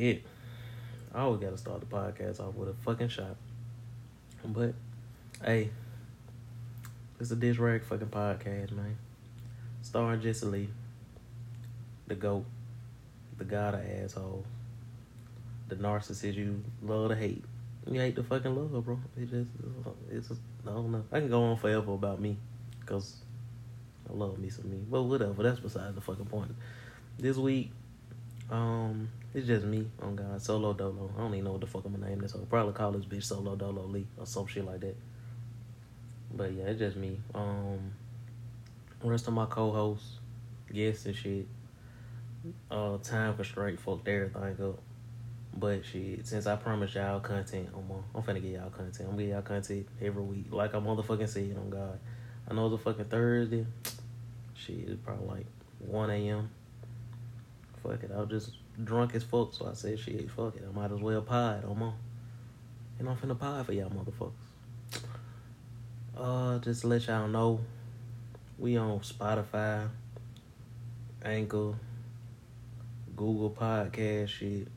Shit. I always gotta start the podcast off with a fucking shot. But hey, it's a dish rag fucking podcast, man. Starring Jesse Lee, the goat, the god of asshole, the narcissist you love to hate. You hate to fucking love, bro. It just, it's I don't know. I can go on forever about me, cause I love me some me. But whatever, that's beside the fucking point. This week, um, it's just me on God, solo dolo. I don't even know what the fuck I'm gonna name this. I'll probably call this bitch solo dolo Lee or some shit like that. But yeah, it's just me. Um, rest of my co-hosts, guests and shit. Uh, time constraint fucked everything up. But shit, since I promised y'all content, I'm on, I'm finna get y'all content. I'm gonna get y'all content every week, like I motherfucking said on God. I know it's a fucking Thursday. Shit, it's probably like 1 a.m. Fuck it, I was just drunk as fuck, so I said, shit, fuck it, I might as well pod. I'm on. And I'm finna pod for y'all motherfuckers. Uh, just to let y'all know, we on Spotify, Anchor, Google Podcast shit.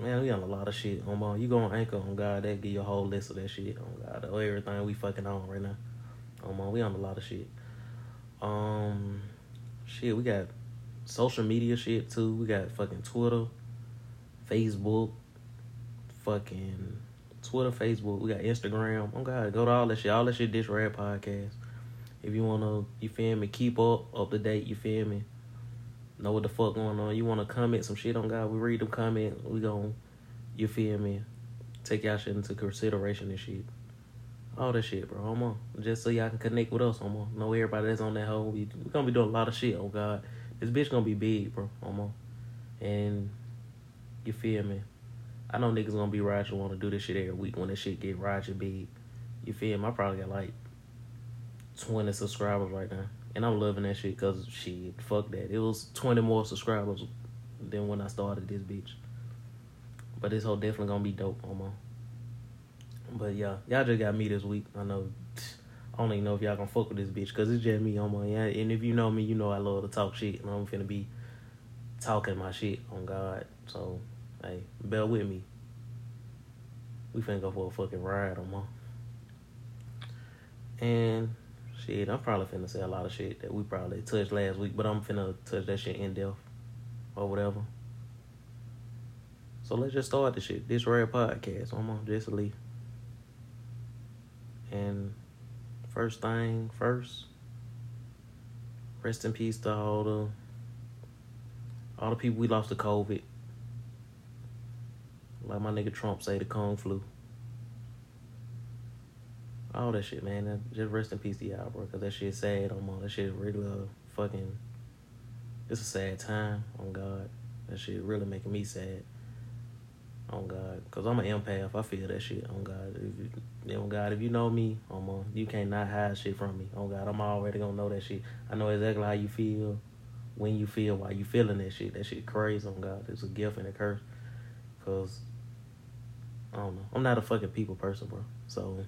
Man, we on a lot of shit. On you go on Anchor on God, that give you a whole list of that shit. On God, of everything we fucking on right now. Um, we on a lot of shit. Um, shit, we got social media shit too. We got fucking Twitter, Facebook, fucking Twitter, Facebook. We got Instagram. Oh God, go to all that shit. All that shit. Dish Rag Podcast. If you wanna, you feel me, keep up up to date. You feel me? Know what the fuck going on. You wanna comment some shit on God? We read them comment. We gon' you feel me? Take y'all shit into consideration and shit. All that shit, bro. I'm on. Just so y'all can connect with us. I'm on. Know everybody that's on that whole. We we gonna be doing a lot of shit. Oh God, this bitch gonna be big, bro. I'm. And you feel me? I know niggas gonna be want to do this shit every week when this shit get ratchet big. You feel me? I probably got like 20 subscribers right now. And I'm loving that shit because shit, fuck that. It was 20 more subscribers than when I started this bitch. But this whole definitely gonna be dope, Omo. But yeah, y'all just got me this week. I know. I don't even know if y'all gonna fuck with this bitch because it's just me, Omo. Yeah, and if you know me, you know I love to talk shit, and I'm finna be talking my shit on God. So, hey, bear with me. We finna go for a fucking ride, Omo. And shit, I'm probably finna say a lot of shit that we probably touched last week, but I'm finna touch that shit in depth or whatever. So let's just start the shit. Dish Rag podcast. I'm on Jesse Lee. And first thing first, rest in peace to all the all the people we lost to COVID. Like my nigga Trump say, the Kung flu. All that shit, man. Just rest in peace to y'all, bro. Cause that shit sad on my. That shit regular fucking. It's a sad time. On God, that shit really making me sad. On God, cause I'm an empath. I feel that shit. On God, if you, on God, if you know me, on my, you can't not hide shit from me. On God, I'm already gonna know that shit. I know exactly how you feel, when you feel, why you feeling that shit. That shit crazy. On God, it's a gift and a curse. Cause I don't know. I'm not a fucking people person, bro. So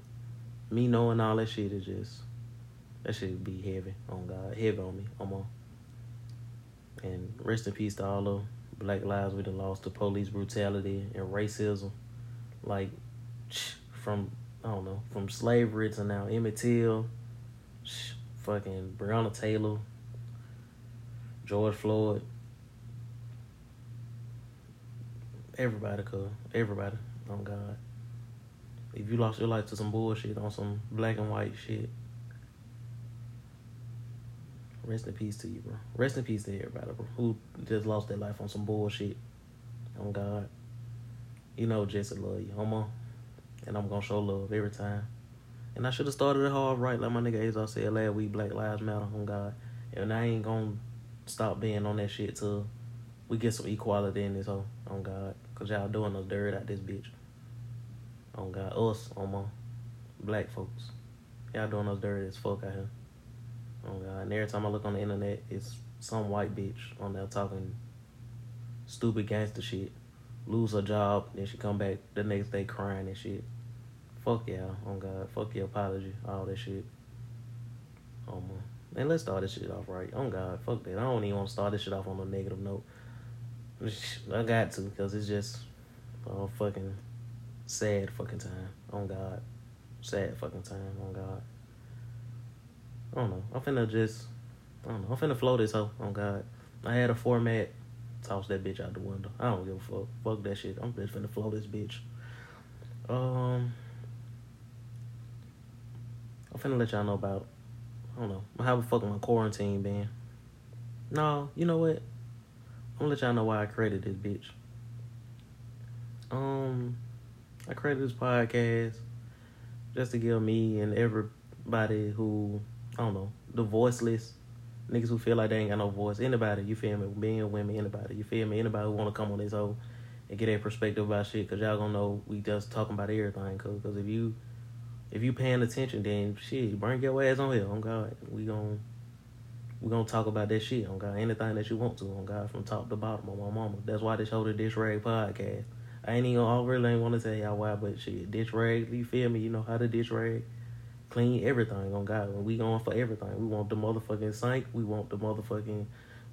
me knowing all that shit is just that shit be heavy on God, heavy on me. I'm. And rest in peace to all the black lives we done lost to police brutality and racism. Like from I don't know, from slavery to now Emmett Till, fucking Breonna Taylor, George Floyd. Everybody could. Everybody. On God. If you lost your life to some bullshit on some black and white shit, rest in peace to you, bro. Rest in peace to everybody, bro, who just lost their life on some bullshit. On God. You know Jesse love you, homo. And I'm gonna show love every time. And I should have started it hard right, like my nigga Azar said last week, Black Lives Matter, on God. And I ain't gonna stop being on that shit till we get some equality in this whole, on oh, God. Cause y'all doing us dirt out this bitch on God, us, my black folks. Y'all doing us dirty as fuck out here. Oh God. And every time I look on the internet, it's some white bitch on there talking stupid gangster shit. Lose her job, then she come back the next day crying and shit. Fuck y'all, on oh, God. Fuck your apology, all that shit. Oh man, And let's start this shit off right. On God, fuck that. I don't even want to start this shit off on a negative note. I got to because it's just a fucking sad fucking time. Oh God, sad fucking time. Oh God. I don't know. I'm finna just. I don't know. I'm finna flow this hoe. On God. I had a format. Toss that bitch out the window. I don't give a fuck. Fuck that shit. I'm just finna flow this bitch. Um. I'm finna let y'all know about. I don't know. How the fuck my quarantine been? No, you know what? I'm gonna let y'all know why I created this bitch. Um, I created this podcast just to give me and everybody who I don't know the voiceless niggas who feel like they ain't got no voice. Anybody, you feel me? Men, women, anybody, you feel me? Anybody who want to come on this whole and get a perspective about shit, cause y'all gonna know we just talking about everything. Cause, cause if you if you paying attention, then shit, bring your ass on here. On God, we gon' we gonna talk about that shit. On God, anything that you want to. On God, from top to bottom. On my mama. That's why this whole the Dish Rag podcast. I ain't even. I really ain't want to tell y'all why, but shit, Dish Rag. You feel me? You know how to Dish Rag. Clean everything on God. When we going for everything, we want the motherfucking sink. We want the motherfucking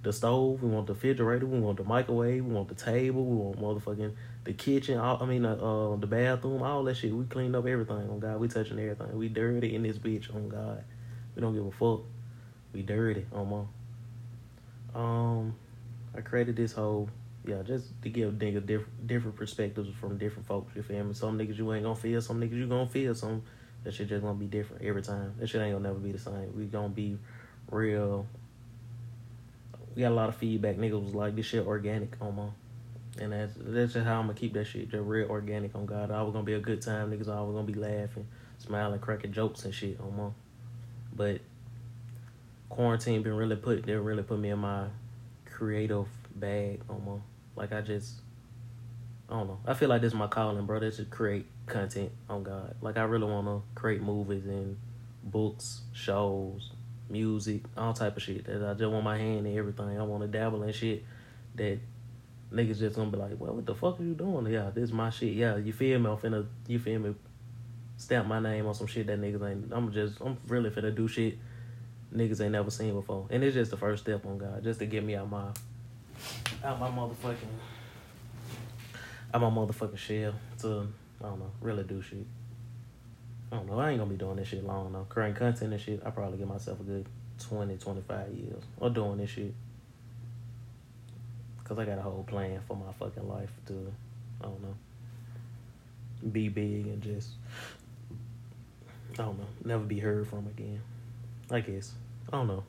the stove. We want the refrigerator. We want the microwave. We want the table. We want motherfucking the kitchen. All, I mean, uh, uh, the bathroom. All that shit. We cleaned up everything on God. We touching everything. We dirty in this bitch on God. We don't give a fuck. We dirty on my. Um, I created this whole yeah just to give niggas different different perspectives from different folks. You feel me? Some niggas you ain't gonna feel. Some niggas you gonna feel. Some that shit just gonna be different every time. That shit ain't gonna never be the same. We gonna be real we got a lot of feedback. Niggas was like, this shit organic my. And that's that's just how I'm gonna keep that shit just real organic on God. I was gonna be a good time. Niggas always gonna be laughing, smiling, cracking jokes and shit on my. But quarantine been really put they really put me in my creative bag on my. Like I just I don't know. I feel like this is my calling, bro. This to create content on God. Like I really wanna create movies and books, shows, music, all type of shit. That I just want my hand in everything. I want to dabble in shit that niggas just gonna be like, well, what the fuck are you doing? Yeah, this is my shit. Yeah, you feel me? I'm finna, you feel me? Stamp my name on some shit that niggas ain't. I'm just, I'm really finna do shit niggas ain't never seen before. And it's just the first step on God, just to get me out my, out my motherfucking, out my motherfucking shell to, I don't know, really do shit. I don't know. I ain't gonna be doing this shit long though. Current content and shit, I probably give myself a good 20, 25 years or doing this shit. Cause I got a whole plan for my fucking life to, I don't know, be big and just, I don't know, never be heard from again. I guess. I don't know.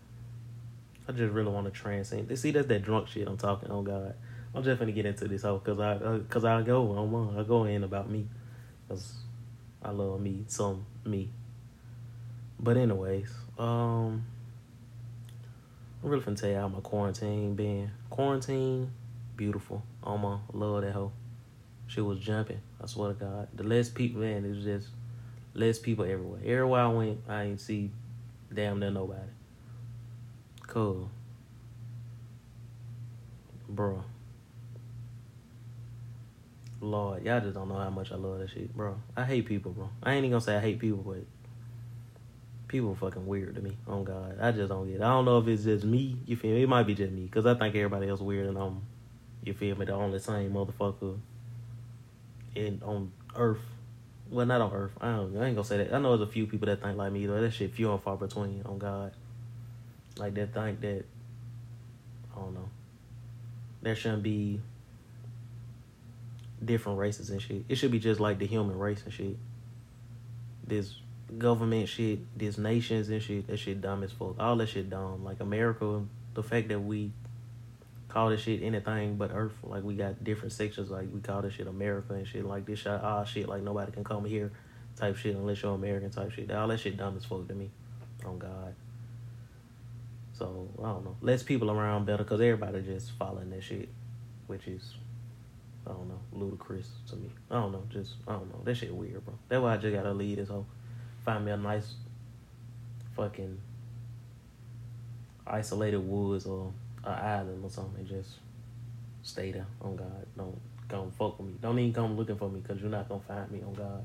I just really want to transcend. See, that's that drunk shit I'm talking. Oh God, I'm just gonna get into this whole cause I, uh, cause I go, I'm, I go in about me, cause I love me some me. But anyways, um I'm really finna tell you how my quarantine been. Quarantine, beautiful. Alma, love that hoe. She was jumping. I swear to God. The less people, man, it was just less people everywhere. Everywhere I went, I ain't see damn near nobody. Cool. Bro. Lord, y'all just don't know how much I love that shit, bro. I hate people, bro. I ain't even gonna say I hate people, but people fucking weird to me. Oh God, I just don't get. it. I don't know if it's just me. You feel me? It might be just me because I think everybody else weird and I'm, you feel me? The only same motherfucker in on Earth. Well, not on Earth. I don't. I ain't gonna say that. I know there's a few people that think like me though. That shit few and far between. On God, like that think that. I don't know. There shouldn't be different races and shit. It should be just like the human race and shit. This government shit, this nations and shit, that shit dumb as fuck. All that shit dumb. Like America, the fact that we call this shit anything but Earth. Like we got different sections. Like we call this shit America and shit. Like this shit, ah shit. Like nobody can come here, type shit unless you're American type shit. All that shit dumb as fuck to me. On oh God. So I don't know. Less people around better because everybody just following that shit, which is I don't know, ludicrous to me. I don't know, just I don't know. That shit weird, bro. That's why I just gotta leave this whole find me a nice fucking isolated woods or an island or something and just stay there on God. Don't come fuck with me. Don't even come looking for me because you're not gonna find me on God.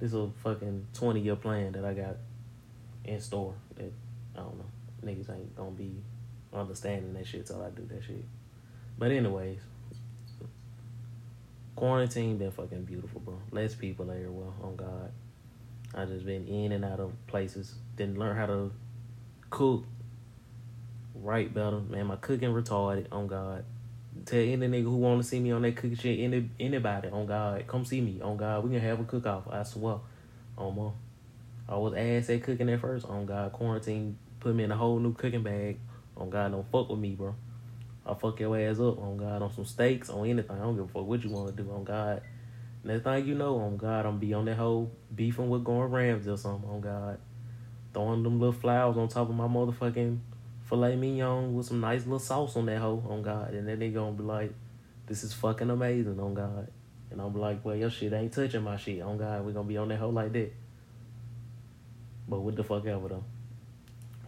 This is a fucking twenty year plan that I got in store that I don't know. Niggas ain't gonna be understanding that shit till I do that shit. But anyways, quarantine been fucking beautiful, bro. Less people everywhere. On God, I just been in and out of places. Didn't learn how to cook right better. Man, my cooking retarded. On God, tell any nigga who want to see me on that cooking shit. Any anybody on God, come see me. On God, we can have a cook off. I swear. Oh, on my, I was ass at cooking at first. On God, quarantine put me in a whole new cooking bag. On God, don't fuck with me, bro. I'll fuck your ass up on God on some steaks, on anything. I don't give a fuck what you want to do on God. Next thing you know, on God, I'm be on that whole beefing with Gordon Ramsay or something on God. Throwing them little flowers on top of my motherfucking filet mignon with some nice little sauce on that hoe on God. And then they gonna be like, this is fucking amazing on God. And I'm like, well, your shit ain't touching my shit on God. we gonna be on that hoe like that. But what the fuck ever though.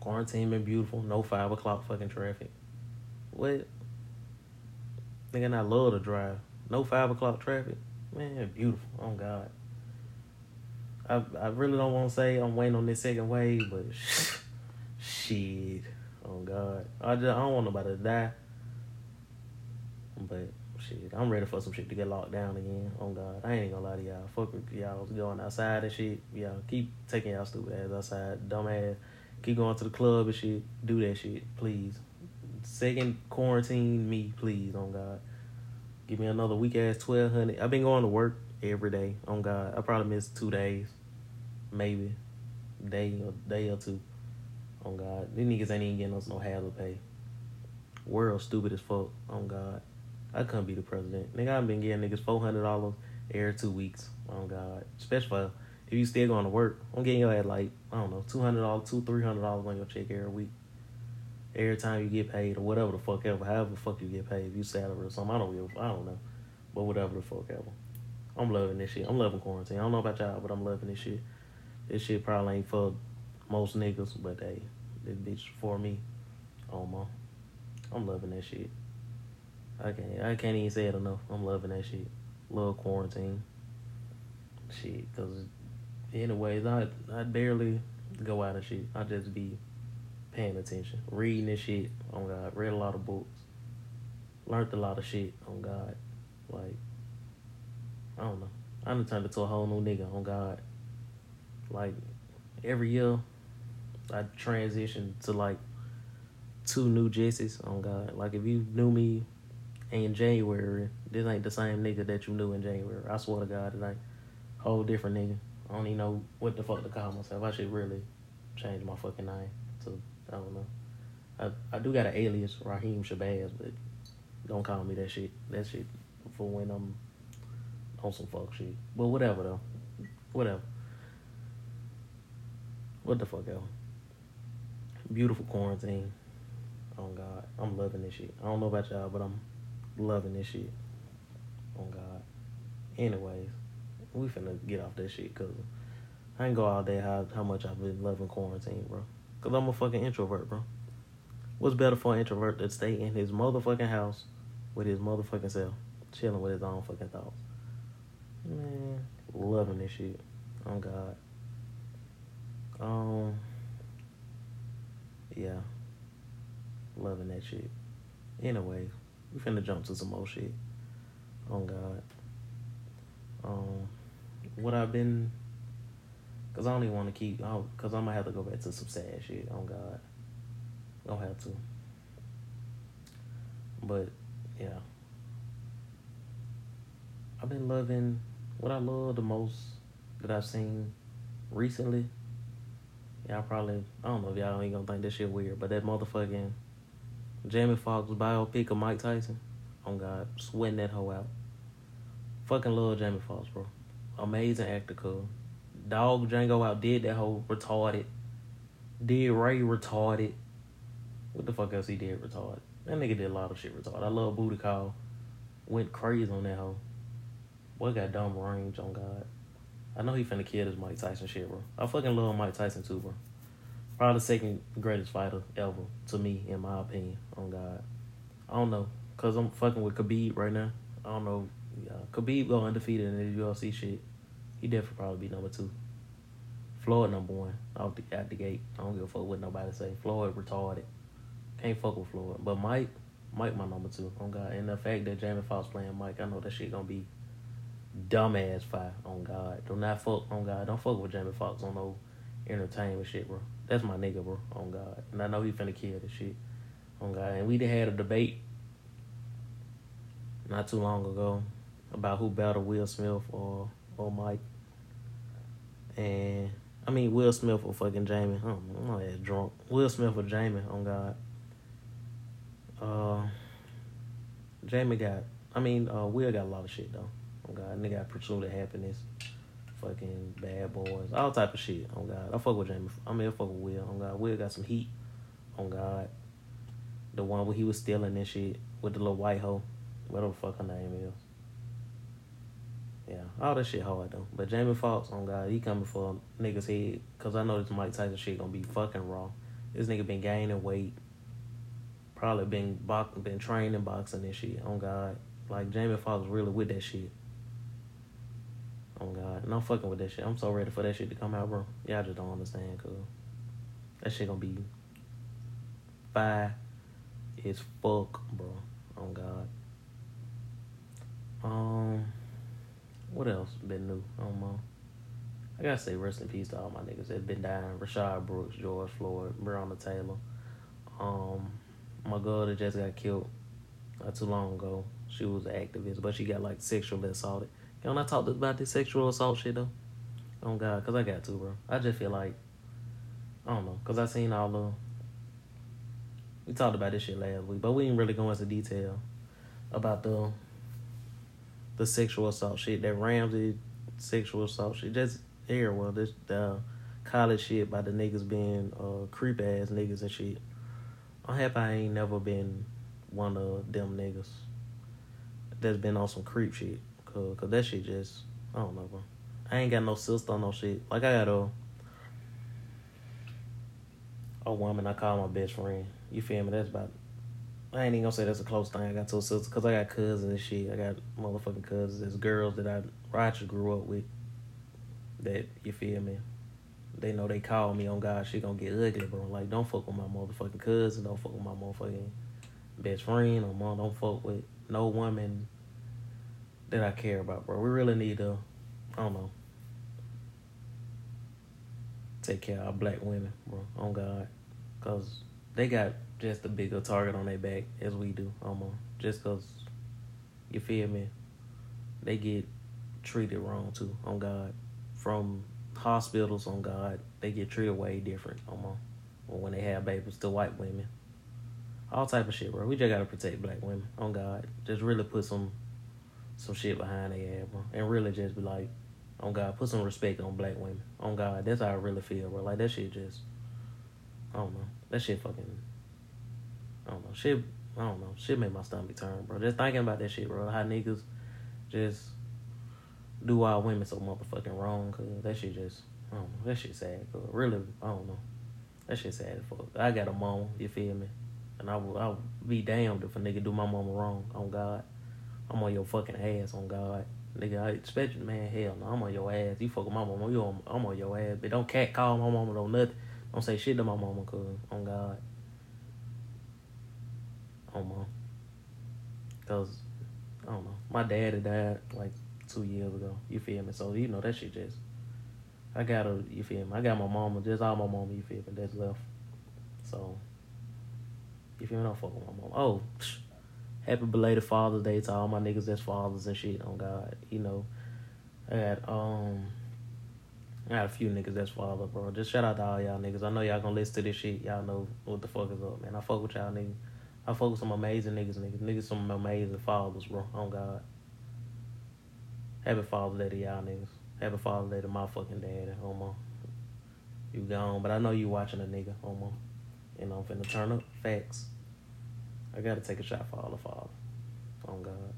Quarantine been beautiful. No five o'clock fucking traffic. What? Nigga, I love to drive. No five o'clock traffic. Man, beautiful. Oh God. I I really don't want to say I'm waiting on this second wave, but shit. Oh God. I just I don't want nobody to die. But shit, I'm ready for some shit to get locked down again. Oh God. I ain't gonna lie to y'all. Fuck y'all going outside and shit. Y'all keep taking y'all stupid ass outside, dumb ass. Keep going to the club and shit. Do that shit, please. Second quarantine me, please, on God. Give me another week ass twelve hundred. I've been going to work every day, on God. I probably missed two days, maybe day or day or two. On God, these niggas ain't even getting us no hazard pay. World stupid as fuck. On God, I couldn't be the president. Nigga, I've been getting niggas four hundred dollars every two weeks. On God, especially if you still going to work. I'm getting your ass like I don't know two hundred dollars, two three hundred dollars on your check every week every time you get paid or whatever the fuck ever, however the fuck you get paid, if you salary or something, I don't give, I don't know, but whatever the fuck ever. I'm loving this shit. I'm loving quarantine. I don't know about y'all, but I'm loving this shit. This shit probably ain't for most niggas, but hey, this bitch for me. Oh my, I'm loving that shit. I can't, I can't even say it enough. I'm loving that shit. Love quarantine. Shit, cause anyways, I I barely go out of shit. I just be paying attention, reading this shit on God, read a lot of books, learned a lot of shit on God. Like, I don't know. I done turned into a whole new nigga on God. Like, every year, I transition to like two new Jessies on God. Like, if you knew me in January, this ain't the same nigga that you knew in January. I swear to God, it ain't whole different nigga. I don't even know what the fuck to call myself. I should really change my fucking name to I don't know. I I do got an alias, Raheem Shabazz, but don't call me that shit. That shit for when I'm on some fuck shit. But whatever though. Whatever. What the fuck ever. Beautiful quarantine. Oh God. I'm loving this shit. I don't know about y'all, but I'm loving this shit. Oh God. Anyways, we finna get off that shit because I ain't go all day how, how much I've been loving quarantine, bro. Because I'm a fucking introvert, bro. What's better for an introvert to stay in his motherfucking house with his motherfucking self, chilling with his own fucking thoughts? Man, loving this shit. Oh, God. Um, yeah. Loving that shit. Anyway, we finna jump to some more shit. Oh, God. Um, what I've been Cause I even want to keep. Oh, cause I might have to go back to some sad shit. Oh God, don't have to. But yeah, I've been loving what I love the most that I've seen recently. Y'all probably I don't know if y'all ain't gonna think this shit weird, but that motherfucking Jamie Foxx biopic of Mike Tyson. Oh God, sweating that hoe out. Fucking love Jamie Foxx, bro. Amazing actor, cool. Dog Django outdid that whole retarded. Did Ray retarded. What the fuck else he did retarded? That nigga did a lot of shit retarded. I love Booty Call. Went crazy on that hoe. Boy got dumb range on God. I know he finna kill this Mike Tyson shit, bro. I fucking love Mike Tyson too, bro. Probably the second greatest fighter ever to me, in my opinion. On God, I don't know, cause I'm fucking with Khabib right now. I don't know. Khabib go undefeated in the UFC shit. He definitely probably be number two. Floyd number one out the out the gate. I don't give a fuck what nobody say. Floyd retarded. Can't fuck with Floyd. But Mike, Mike my number two. On God. And the fact that Jamie Foxx playing Mike, I know that shit gonna be dumbass fire on God. Do not fuck on God. Don't fuck with Jamie Foxx on no entertainment shit, bro. That's my nigga, bro. On God, and I know he finna kill this shit. On God, and we done had a debate not too long ago about who battled Will Smith or or Mike. And I mean Will Smith or fucking Jamie. I'm not that drunk. Will Smith or Jamie, on God. Uh Jamie got I mean, uh Will got a lot of shit though. On God. Nigga got pursuit of happiness. Fucking bad boys. All type of shit. On God. I fuck with Jamie. I mean I fuck with Will. On God. Will got some heat. On God. The one where he was stealing and shit with the little white hoe. Whatever the fuck her name is. Yeah, all that shit hard though. But Jamie Foxx, on God, he coming for niggas head. Cause I know this Mike Tyson shit gonna be fucking raw. This nigga been gaining weight. Probably been box, been training boxing and shit. On God, like Jamie Foxx really with that shit. On God, and I'm fucking with that shit. I'm so ready for that shit to come out, bro. Y'all just don't understand, cause that shit gonna be fire as fuck, bro. On God. Um. What else been new? I don't know. I gotta say rest in peace to all my niggas that been dying. Rayshard Brooks, George Floyd, Breonna Taylor. Um, my girl that just got killed not too long ago. She was an activist, but she got like sexually assaulted. Can I talk about this sexual assault shit though? Oh God, cause I got to, bro. I just feel like I don't know, cause I seen all the. We talked about this shit last week, but we didn't really go into detail about the the sexual assault shit, that Ramsey sexual assault shit, just here, well, this the college shit by the niggas being uh creep ass niggas and shit. I'm happy I ain't never been one of them niggas that's been on some creep shit. Cause, cause that shit just, I don't know, bro. I ain't got no sister, no shit. Like I got a a woman I call my best friend. You feel me? That's about I ain't even gonna say that's a close thing. I got two sisters because I got cousins and shit. I got motherfucking cousins. There's girls that I Roger grew up with. That you feel me? They know they call me on God. She gonna get ugly, bro. Like don't fuck with my motherfucking cousin. Don't fuck with my motherfucking best friend or mom. Don't fuck with no woman that I care about, bro. We really need to. I don't know. Take care of our black women, bro. On God, cause they got just a bigger target on their back as we do, almost. Just cause you feel me, they get treated wrong too. On God, from hospitals on God, they get treated way different, almost. Or when they have babies to white women, all type of shit, bro. We just gotta protect black women. On God, just really put some some shit behind their ass, bro, and really just be like, on God, put some respect on black women. On God, that's how I really feel, bro. Like that shit just, I don't know, that shit fucking I don't know. Shit, I don't know. Shit made my stomach turn, bro. Just thinking about that shit, bro. How niggas just do our women so motherfucking wrong, cause that shit just, I don't know. That shit sad, cause really, I don't know. That shit sad as fuck. I got a mom, you feel me? And I will, I will be damned if a nigga do my mama wrong, on God. I'm on your fucking ass, on God. Nigga, I expect you, man. Hell no, I'm on your ass. You fuck with my mama, you on, I'm on your ass. But don't cat call my mama, no nothing. Don't say shit to my mama, cause on God on my cause I don't know. My dad died like two years ago. You feel me? So you know that shit just I got a you feel me? I got my mama, just all my mama, you feel me, that's left. So you feel me? Don't fuck with my mama. Oh, psh, happy belated Father's Day to all my niggas that's fathers and shit on God. You know. I got um I got a few niggas that's father, bro. Just shout out to all y'all niggas. I know y'all gonna listen to this shit. Y'all know what the fuck is up, man. I fuck with y'all niggas. I fuck with some amazing niggas, niggas. Niggas some amazing fathers, bro. On God. Happy Father's Day to y'all niggas. Happy Father's Day to my fucking daddy, homo. You gone, but I know you watching a nigga, homo. And I'm finna turn up facts. I gotta take a shot for all the fathers. On oh, God.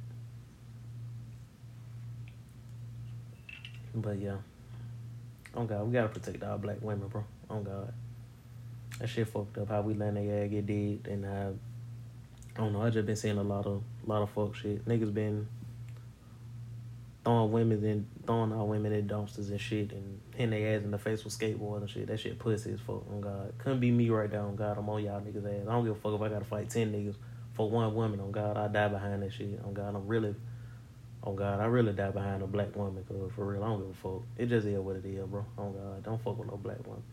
But yeah. On God, we gotta protect our black women, bro. On God. That shit fucked up how we let their ass get dead and how I don't know. I just been seeing a lot of lot of fuck shit. Niggas been throwing women in throwing our women in dumpsters and shit and hitting their ass in the face with skateboards and shit. That shit pussy as fuck on God. Couldn't be me right now on God. I'm on y'all niggas ass. I don't give a fuck if I gotta fight ten niggas for one woman on God. I die behind that shit on God. I'm really Oh God, I really die behind a black woman, cause for real, I don't give a fuck. It just is what it is, bro. Oh God, don't fuck with no black woman.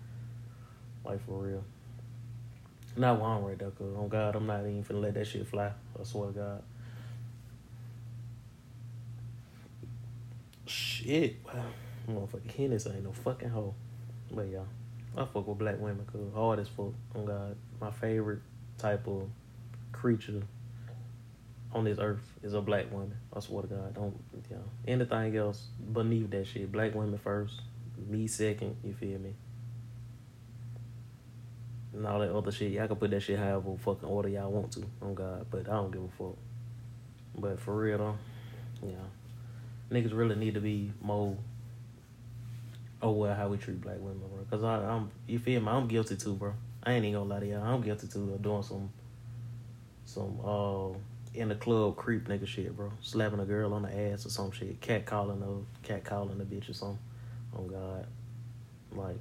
Like for real. Not one right there, cause oh God, I'm not even finna let that shit fly. I swear to God. Shit, wow. Motherfucking Hennessy ain't no fucking hoe. But y'all, I fuck with black women, cause hard as fuck. Oh God, my favorite type of creature on this earth is a black woman. I swear to God, don't know anything else beneath that shit. Black women first, me second. You feel me? And all that other shit, y'all can put that shit however fucking order y'all want to. On God, but I don't give a fuck. But for real though, yeah, niggas really need to be more aware how we treat black women, bro. Cause I, I'm, you feel me? I'm guilty too, bro. I ain't even gonna lie to y'all. I'm guilty too of doing some, some uh in the club creep nigga shit, bro. Slapping a girl on the ass or some shit. Cat calling a cat calling a bitch or something. Oh God. Like,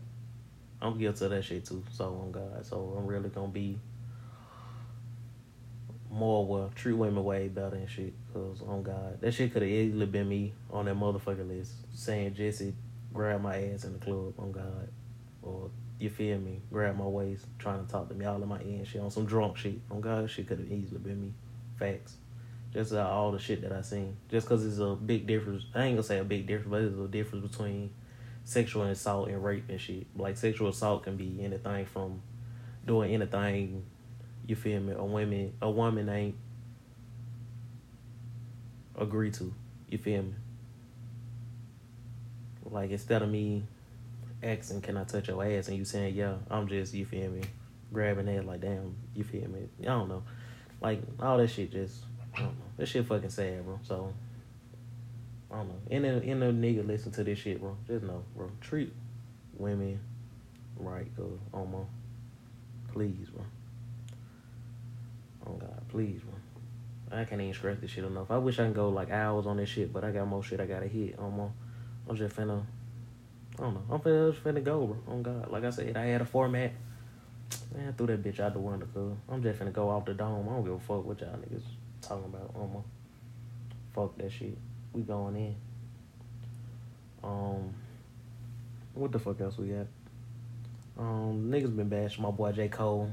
I'm guilty of that shit too. So on God. So I'm really gonna be more well, treat women way better and shit. Cause on God. That shit could have easily been me on that motherfucker list. Saying Jesse grab my ass in the club, on God. Or you feel me, grab my waist, trying to talk to me all in my ear and shit on some drunk shit. On God, shit could have easily been me. Facts. Just uh, all the shit that I seen. Just because it's a big difference. I ain't gonna say a big difference, but it's a difference between sexual assault and rape and shit. Like sexual assault can be anything from doing anything. You feel me? A woman, a woman ain't agree to. You feel me? Like instead of me asking, "Can I touch your ass?" and you saying, "Yeah," I'm just you feel me, grabbing that like, "Damn," you feel me? I don't know. Like all that shit just I don't know. That shit fucking sad, bro. So I don't know. And the and the nigga listen to this shit, bro. Just know, bro. Treat women right, go Omo. Please, bro. Oh God, please, bro. I can't even stress this shit enough. I wish I can go like hours on this shit, but I got more shit I gotta hit. Omo. I'm just finna I don't know. I'm finna, just finna go, bro. Oh God. Like I said, I had a format. Man, I threw that bitch out the window, cuz. I'm just finna go off the dome. I don't give a fuck what y'all niggas talking about. Um, fuck that shit. We going in. Um, what the fuck else we got? Um, niggas been bashing my boy J. Cole.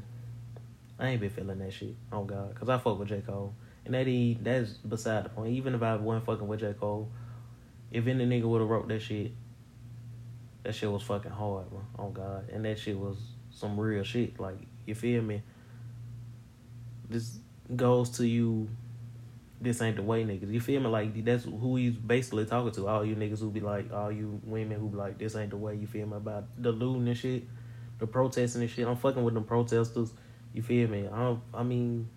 I ain't been feeling that shit. Oh God, cause I fuck with J. Cole, and that he that's beside the point. Even if I wasn't fucking with J. Cole, if any nigga would have wrote that shit, that shit was fucking hard, bro. Oh God, and that shit was some real shit. Like you feel me? This goes to you. This ain't the way, niggas. You feel me? Like that's who he's basically talking to. All you niggas who be like, all you women who be like, this ain't the way. You feel me? About the looting and shit, the protesting and shit. I'm fucking with them protesters. You feel me? I I mean,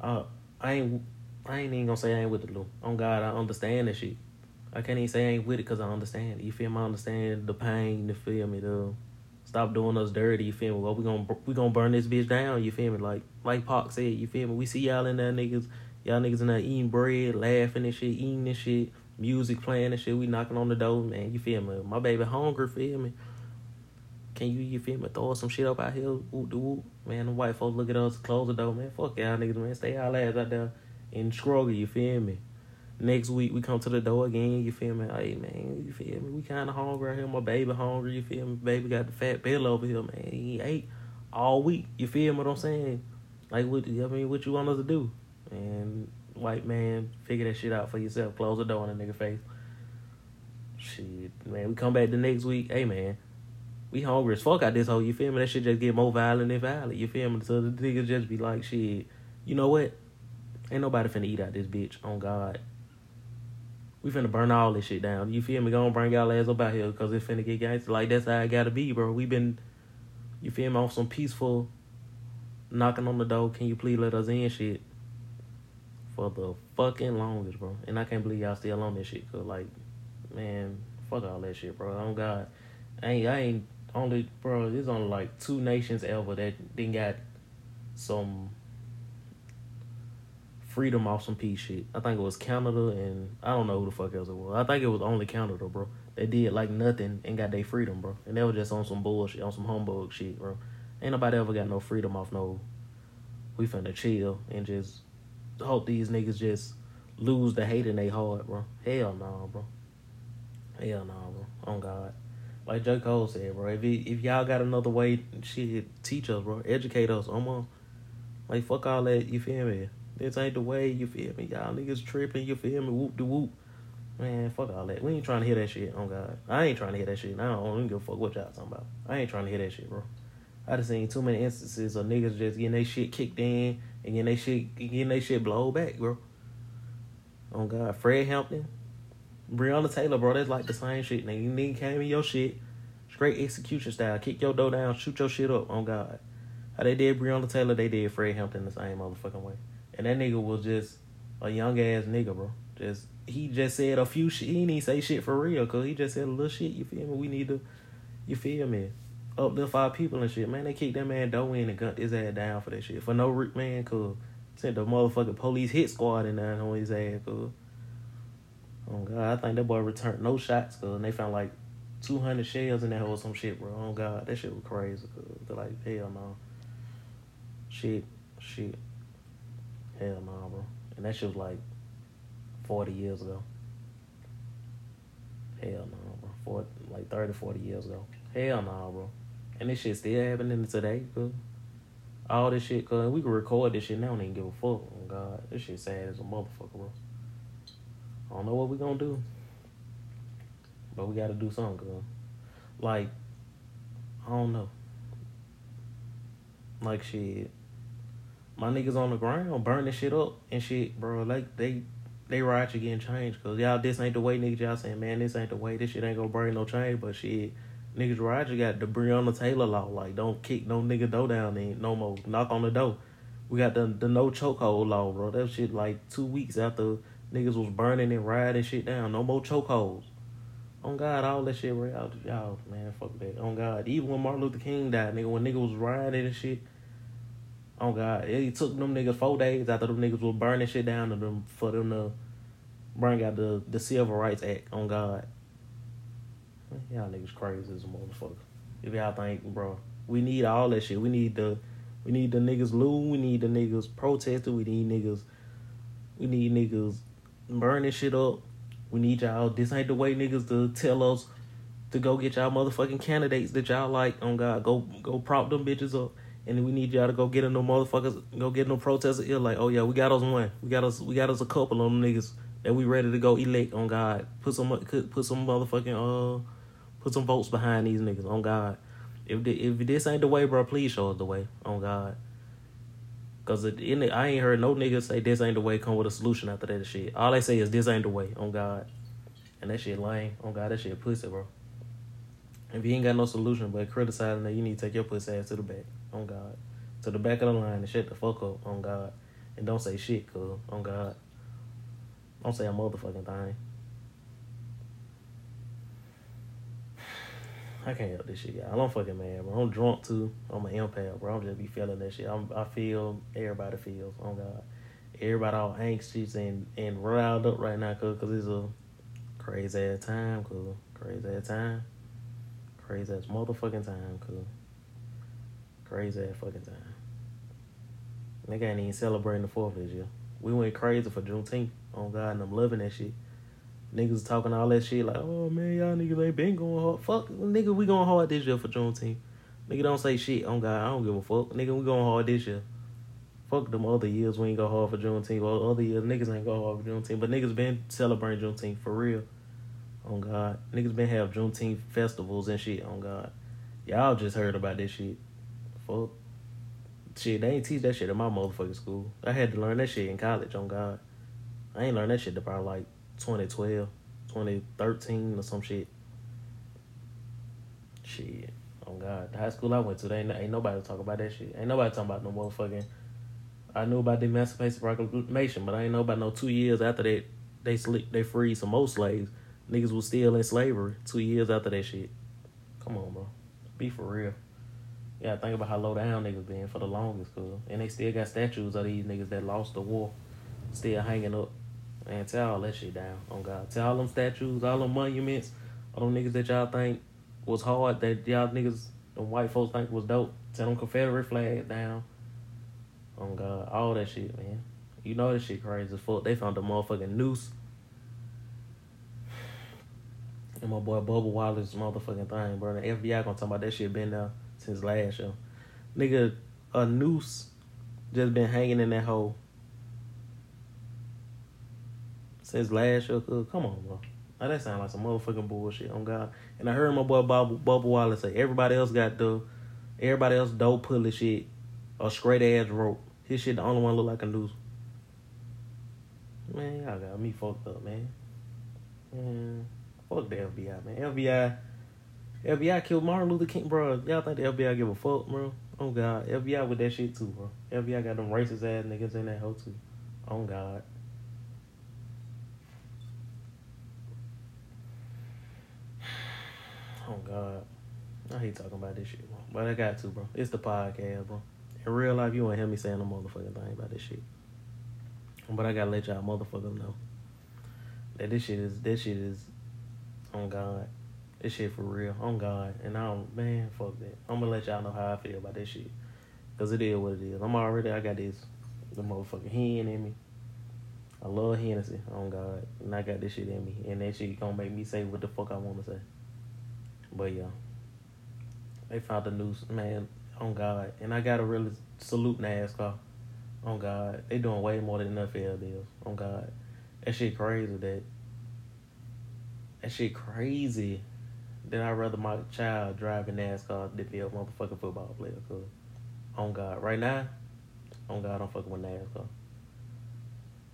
uh, I ain't I ain't even gonna say I ain't with the loot. On God, I understand that shit. I can't even say I ain't with it because I understand it. You feel me? I understand the pain. You feel me? The stop doing us dirty. You feel me? Well, we gonna we gonna burn this bitch down. You feel me? Like like Pac said. You feel me? We see y'all in there niggas. Y'all niggas in there eating bread, laughing and shit, eating and shit, music playing and shit. We knocking on the door, man. You feel me? My baby hungry. Feel me? Can you you feel me? Throw some shit up out here. Ooh, ooh. Man, the white folks look at us, close the door, man. Fuck y'all niggas, man. Stay y'all ass out there in struggle. You feel me? Next week we come to the door again. You feel me? Hey man, you feel me? We kind of hungry here. My baby hungry. You feel me? Baby got the fat belly over here, man. He ate all week. You feel me? What I'm saying? Like what? I mean, what you want us to do? And white man, figure that shit out for yourself. Close the door in the nigga face. Shit, man. We come back the next week. Hey man, we hungry as fuck out this hole. You feel me? That shit just get more violent and violent. You feel me? So the niggas just be like, shit. You know what? Ain't nobody finna eat out this bitch. On God. We finna burn all this shit down. You feel me? Gonna bring y'all ass up out here because it finna get gangster. Like that's how it gotta be, bro. We been, you feel me, on some peaceful knocking on the door. Can you please let us in? Shit. For the fucking longest, bro. And I can't believe y'all still on this shit. Cause like, man, fuck all that shit, bro. On God, I ain't, I ain't only, bro. There's only like two nations ever that didn't got some freedom off some peace shit. I think it was Canada and I don't know who the fuck else it was. I think it was only Canada, bro. They did like nothing and got their freedom, bro. And they were just on some bullshit, on some humbug shit, bro. Ain't nobody ever got no freedom off no. We finna chill and just hope these niggas just lose the hate in their heart, bro. Hell no, bro. Hell no, bro. On God. Like J. Cole said, bro. If he, if y'all got another way, shit, teach us, bro. Educate us. On. Like fuck all that. You feel me? This ain't the way. You feel me? Y'all niggas tripping. You feel me? Whoop de whoop. Man, fuck all that. We ain't trying to hear that shit. On God, I ain't trying to hear that shit. I don't, don't give a fuck what y'all talking about. I ain't trying to hear that shit, bro. I just seen too many instances of niggas just getting their shit kicked in and getting their shit getting their shit blown back, bro. On God, Fred Hampton, Breonna Taylor, bro, that's like the same shit. Nigga, you nigga came in your shit, straight execution style, kick your door down, shoot your shit up. On God, how they did Breonna Taylor, they did Fred Hampton the same motherfucking way. And that nigga was just a young ass nigga, bro. Just he just said a few shit. He didn't even say shit for real, cause he just said a little shit. You feel me? We need to, you feel me? Uplift our people and shit, man. They kicked that man Doe in and gunned his ass down for that shit for no re- man, cause sent the motherfucking police hit squad in there on his ass, cause. Oh God, I think that boy returned no shots, cause and they found like two hundred shells in that hole some shit, bro. Oh God, that shit was crazy, cause they're like hell no. Shit, shit, hell no, bro. And that shit was like 40 years ago. Hell no, bro. 40, like 30, 40 years ago. Hell no, bro. And this shit still happening today, cuz. All this shit, cuz we can record this shit now and even give a fuck. Oh, God. This shit sad as a motherfucker, bro. I don't know what we gonna do. But we gotta do something, cuz. Like, I don't know. Like, shit. My niggas on the ground burning shit up and shit, bro. Like, they they rights are getting changed because y'all this ain't the way niggas y'all saying man this ain't the way. This shit ain't gonna bring no change. But shit niggas rights got the Breonna Taylor law. Like don't kick no nigga door down ain't no more. Knock on the door. We got the the no chokehold law bro. That shit like two weeks after niggas was burning and riding shit down. No more chokeholds. On God all that shit right out y'all man fuck that. On God even when Martin Luther King died nigga when nigga was riding and shit Oh God, it took them niggas four days after them niggas was burning shit down to them for them to bring out the the Civil Rights Act. On God, y'all niggas crazy as a motherfucker. If y'all think, bro, we need all that shit. We need the we need the niggas loot. We need the niggas protesting. We need niggas. We need niggas burning shit up. We need y'all. This ain't the way niggas to tell us to go get y'all motherfucking candidates that y'all like. On God, go go prop them bitches up and we need y'all to go get in no motherfuckers, go get in no protesters. Like, oh yeah, we got us one, we got us, we got us a couple of them niggas that we ready to go elect on God. Put some, put some motherfucking uh, put some votes behind these niggas on God. If the, if this ain't the way, bro, please show us the way on God. Cause the, I ain't heard no niggas say this ain't the way. Come with a solution after that shit. All they say is this ain't the way on God, and that shit lame on God. That shit pussy, bro. If you ain't got no solution but criticizing that, you need to take your pussy ass to the back on God. To the back of the line and shut the fuck up on God. And don't say shit, cuz, on God. Don't say a motherfucking thing. I can't help this shit, y'all. I'm fucking mad, bro. I'm drunk too. I'm an empath, bro. I'm just be feeling that shit. I'm, I feel everybody feels. On God, everybody all anxious and and riled up right now, cause, cause it's a crazy ass time, cause crazy ass time, crazy ass motherfucking time, cause crazy ass fucking time. Nigga ain't even celebrating the Fourth this year. We went crazy for Juneteenth. On God, and I'm loving that shit. Niggas talking all that shit like, oh man, y'all niggas ain't been going hard. Fuck, nigga, we going hard this year for Juneteenth. Nigga don't say shit on God. I don't give a fuck. Nigga, we going hard this year. Fuck them other years we ain't go hard for Juneteenth. Well, other years niggas ain't go hard for Juneteenth. But niggas been celebrating Juneteenth for real. On God. Niggas been have Juneteenth festivals and shit on God. Y'all just heard about this shit. Shit, they ain't teach that shit in my motherfucking school. I had to learn that shit in college on God. I ain't learned that shit about like 2012, 2013 or some shit. Shit. on God. The high school I went to, they ain't, ain't nobody talk about that shit. Ain't nobody talking about no motherfucking. I knew about the Emancipation Proclamation, but I ain't know about no two years after that they they freed some more slaves. Niggas was still in slavery two years after that shit. Come on, bro. Be for real. Yeah, think about how low down niggas been for the longest, cuz. And they still got statues of these niggas that lost the war still hanging up. Man, tear all that shit down on God. Tear all them statues, all them monuments, all them niggas that y'all think was hard, that y'all niggas, the white folks think was dope. Tear them Confederate flag down. On God. All that shit, man. You know this shit crazy as fuck. They found the motherfucking noose. And my boy Bubba Wallace motherfucking thing, bro. The FBI gonna talk about that shit been there since last year. Nigga, a noose just been hanging in that hole since last year. Come on, bro. Now that sound like some motherfucking bullshit on God. And I heard my boy Bob, Bubba Wallace say everybody else got the, everybody else dope pulley shit, or straight ass rope. His shit the only one look like a noose. Man, y'all got me fucked up, man. Man, fuck the FBI, man. FBI, FBI killed Martin Luther King, bro. Y'all think the FBI give a fuck, bro? Oh God, FBI with that shit too, bro. FBI got them racist ass niggas in that hole too. Oh God. Oh God. I hate talking about this shit, bro. But I got to, bro. It's the podcast, bro. In real life, you won't hear me saying no motherfucking thing about this shit. But I gotta let y'all motherfuckers know that this shit is this shit is on God. This shit for real, on God. And I don't man, fuck that. I'm gonna let y'all know how I feel about this shit. Cause it is what it is. I'm already I got this the motherfucking hen in me. I love Hennessy, on God. And I got this shit in me. And that shit gonna make me say what the fuck I wanna say. But yeah. They found the news, man, on God. And I gotta really salute NASCAR. On God. They doing way more than NFL deals. On God. That shit crazy that that shit crazy that I'd rather my child drive a NASCAR than be a motherfucking football player. Cause on God. Right now, on God I'm fucking with NASCAR.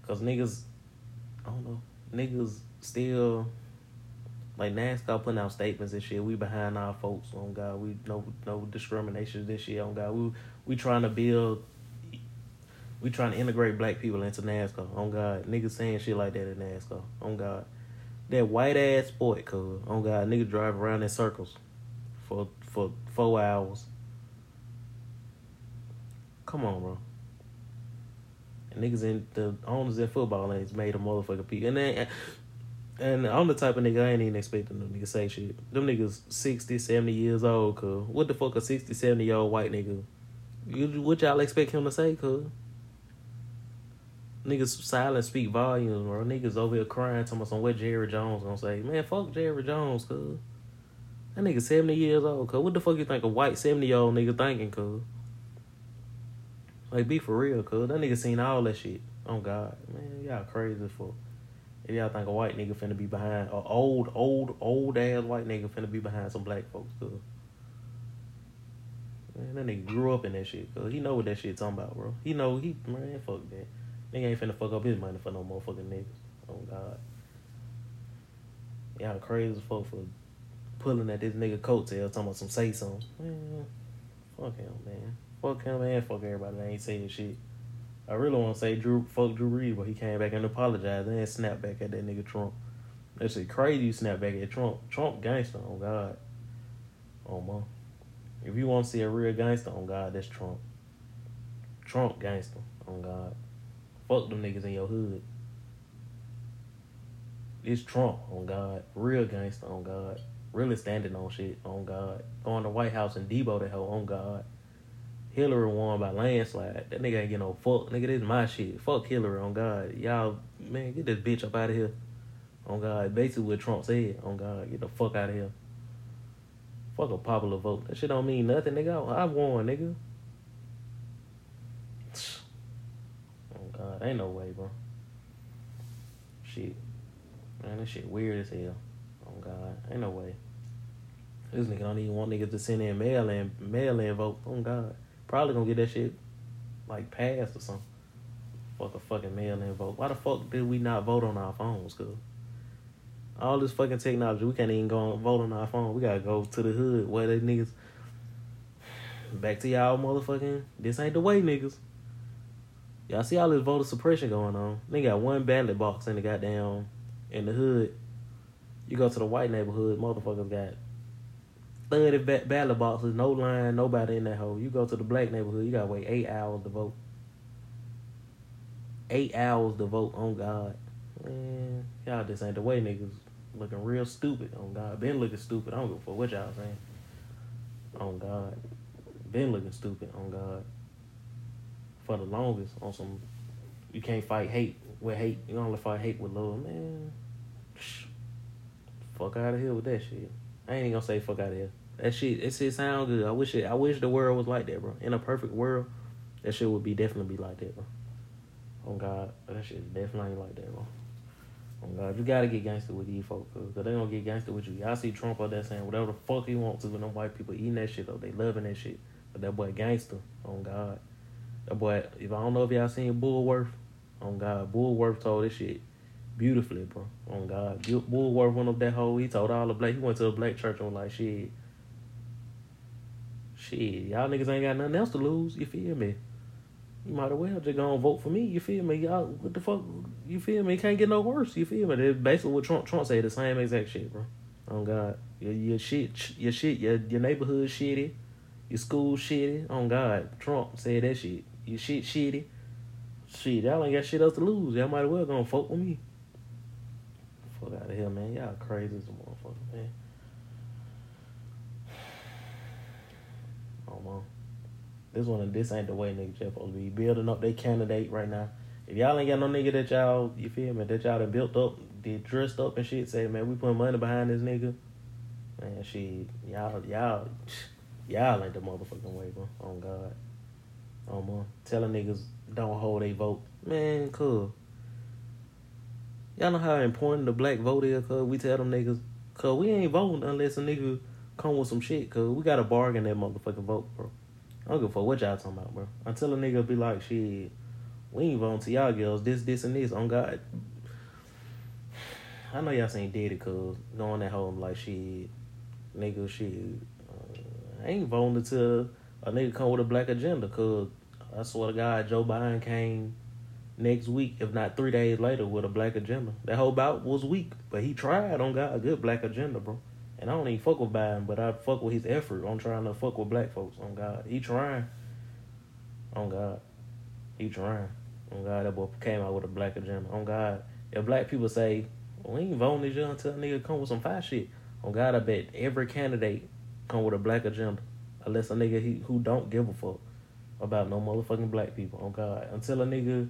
Cause niggas I don't know. Niggas still like NASCAR putting out statements and shit. We behind our folks on God. We no no discrimination this year on God. We we trying to build we trying to integrate black people into NASCAR. On God. Niggas saying shit like that in NASCAR. On God. That white ass sport, cuz. On God. nigga drive around in circles for for four hours. Come on, bro. And niggas in the owners in football lanes made a motherfucker pee. And then and I'm the type of nigga I ain't even expecting them niggas say shit. Them niggas 60, 70 years old, cuz. What the fuck a 60, 70 year old white nigga? You, what y'all expect him to say, cuz? Niggas silent speak volumes, bro. Niggas over here crying, talking about some what Jerry Jones gonna say. Man, fuck Jerry Jones, cuz. That nigga 70 years old, cuz. What the fuck you think a white 70 year old nigga thinking, cuz? Like, be for real, cuz. That nigga seen all that shit. Oh, God. Man, y'all crazy for. If y'all think a white nigga finna be behind, a old, old, old ass white nigga finna be behind some black folks, cuz. Man, that nigga grew up in that shit, cuz. He know what that shit talking about, bro. He know, he, man, fuck that. Nigga ain't finna fuck up his money for no motherfucking niggas. Oh, God. Y'all crazy as fuck for pulling at this nigga coattail talking about some say something. Man, fuck him, man. Fuck him and fuck everybody that ain't saying shit. I really want to say Drew, fuck Drew Brees, but he came back and apologized and snapped back at that nigga Trump. That shit crazy you snap back at Trump. Trump gangster, Oh God. Oh, man. If you want to see a real gangster, on God, that's Trump. Trump gangster, on God. Fuck them niggas in your hood. It's Trump, on God. Real gangster, on God. Really standing on shit, on God. Going to White House and Debo the hell, on God. Hillary won by landslide. That nigga ain't get no fuck. Nigga, this is my shit. Fuck Hillary on God. Y'all, man, get this bitch up out of here. On God. Basically what Trump said. On God. Get the fuck out of here. Fuck a popular vote. That shit don't mean nothing, nigga. I won, nigga. Oh God. Ain't no way, bro. Shit. Man, this shit weird as hell. Oh God. Ain't no way. This nigga don't even want niggas to send in mail in mail in vote. Oh God. Probably gonna get that shit like passed or something. Fuck a fucking mail in vote. Why the fuck did we not vote on our phones, cuz? All this fucking technology, we can't even go and vote on our phone. We gotta go to the hood where they niggas back to y'all motherfucking this ain't the way, niggas. Y'all see all this voter suppression going on. They got one ballot box in the goddamn in the hood. You go to the white neighborhood, motherfuckers got 30 ba- ballot boxes, no line, nobody in that hole. You go to the black neighborhood, you gotta wait eight hours to vote. Eight hours to vote on God. Man, y'all just ain't the way niggas looking real stupid on God. Been looking stupid. I don't give a fuck what y'all saying. On God. Been looking stupid on God. For the longest on some you can't fight hate with hate. You only fight hate with love, man. Fuck out of here with that shit. I ain't even gonna say fuck out of here. That shit, it shit sound good. I wish it. I wish the world was like that, bro. In a perfect world, that shit would be definitely be like that, bro. Oh God, that shit definitely ain't like that, bro. Oh God, you gotta get gangster with these folks, cause they gonna get gangster with you. Y'all see Trump out there saying whatever the fuck he wants to, and them white people eating that shit up. They loving that shit. But that boy gangster. Oh God, boy. If I don't know if y'all seen Bulworth, on oh God, Bulworth told this shit beautifully, bro. On oh God, Bulworth went up that hole. He told all the black. He went to a black church was like, shit, shit, y'all niggas ain't got nothing else to lose. You feel me? You might as well just go and vote for me. You feel me? Y'all, what the fuck? You feel me? Can't get no worse. You feel me? That's basically what Trump Trump said. The same exact shit, bro. On God, your, your shit, your shit, your your neighborhood shitty, your school shitty. On God, Trump said that shit. Your shit shitty. Shit, y'all ain't got shit else to lose. Y'all might as well go and fuck with me. Fuck out of here, man. Y'all crazy as a motherfucker, man. Oh man. This one, this ain't the way nigga just supposed to be building up their candidate right now. If y'all ain't got no nigga that y'all, you feel me, that y'all done built up, did dressed up and shit, say, man, we putting money behind this nigga. Man, shit, y'all, y'all, y'all ain't the motherfucking way, bro. On God. On man. Telling niggas don't hold a vote. Man, cool. Y'all know how important the black vote is, cuz we tell them niggas, cuz we ain't voting unless a nigga come with some shit, cuz we gotta bargain that motherfucking vote, bro. I don't give a fuck what y'all talking about, bro. Until a nigga be like, shit, we ain't voting to y'all girls, this, this, and this, on God. I know y'all seen Diddy, cuz, going at home like, shit, nigga, shit, uh, I ain't voting until a nigga come with a black agenda, cuz I swear to God, Joe Biden came next week, if not three days later, with a black agenda. That whole bout was weak, but he tried on God a good black agenda, bro. And I don't even fuck with Biden, but I fuck with his effort on trying to fuck with black folks. On God, he trying. On God, he trying. On God, that boy came out with a black agenda. On God, if black people say we ain't voting this year until a nigga come with some fire shit. On God, I bet every candidate come with a black agenda, unless a nigga he, who don't give a fuck about no motherfucking black people. On God, until a nigga,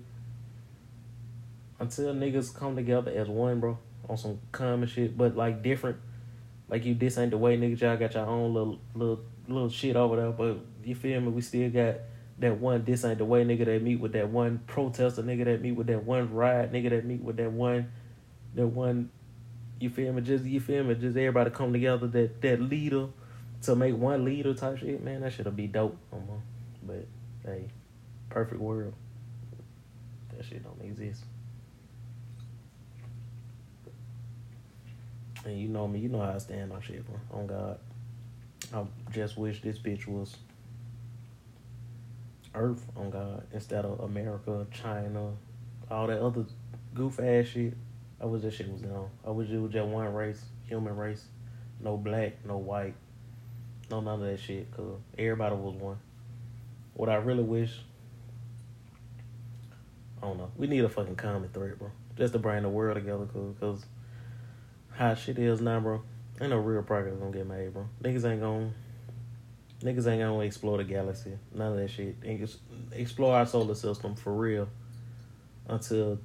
until niggas come together as one, bro, on some common shit, but like different like you this ain't the way niggas y'all got your own little little little shit over there, but you feel me? We still got that one this ain't the way nigga that meet with that one protester nigga that meet with that one riot nigga that meet with that one that one you feel me? Just you feel me? Just everybody come together that that leader to make one leader type shit, man, that shit'll be dope. But hey, perfect world. That shit don't exist. And you know me, you know how I stand on shit, bro. On God. I just wish this bitch was Earth on God instead of America, China, all that other goof ass shit. I wish that shit was gone. I wish it was just one race, human race. No black, no white, no none of that shit. Cause everybody was one. What I really wish, I don't know. We need a fucking common thread, bro, just to bring the world together. Cause, cause how shit is now, bro. Ain't no real progress gonna get made, bro. Niggas ain't gonna niggas ain't gonna explore the galaxy. None of that shit. Explore our solar system for real until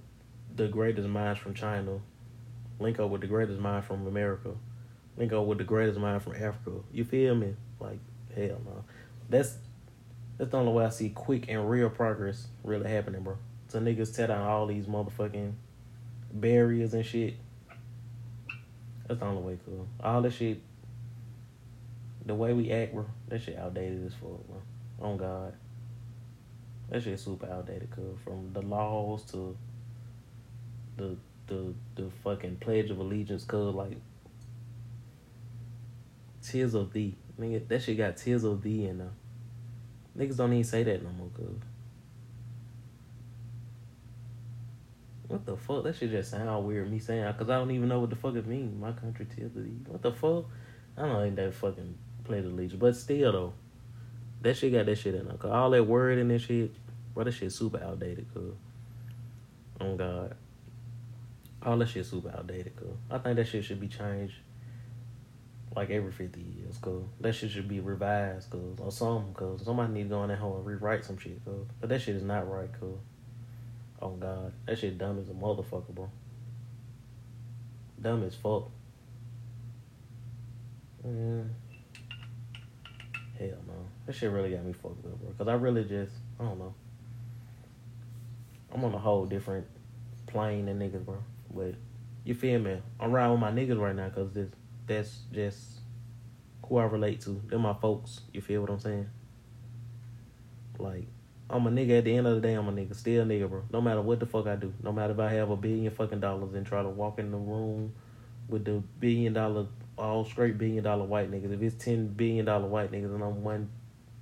the greatest minds from China link up with the greatest mind from America, link up with the greatest mind from Africa. You feel me? Like hell no. That's that's the only way I see quick and real progress really happening, bro. So niggas tear down all these motherfucking barriers and shit that's the only way, cool. All this shit, the way we act, bro, that shit outdated as fuck, bro. On God. That shit super outdated, cool. From the laws to the the the fucking Pledge of Allegiance, cuz like tears of thee. Nigga, that shit got tears of thee in there. Niggas don't even say that no more, cuz. What the fuck? That shit just sound weird me saying because I don't even know what the fuck it means. My country tilted the What the fuck? I don't know that fucking play the legion, but still though, that shit got that shit in there. Cause all that word and that shit, bro, that shit super outdated. Cause, oh god, all that shit super outdated. Cause I think that shit should be changed like every 50 years, cause that shit should be revised, cause or something, cause somebody need to go in that home and rewrite some shit, cause but that shit is not right, cause Oh God, that shit dumb as a motherfucker, bro. Dumb as fuck. Yeah. Hell no, that shit really got me fucked up, bro. Cause I really just, I don't know. I'm on a whole different plane than niggas, bro. But you feel me? I'm riding with my niggas right now, cause this, that's just who I relate to. They're my folks. You feel what I'm saying? Like I'm a nigga at the end of the day, I'm a nigga. Still a nigga, bro. No matter what the fuck I do. No matter if I have a billion fucking dollars and try to walk in the room with the billion dollar, all straight billion dollar white niggas. If it's ten billion dollar white niggas and I'm one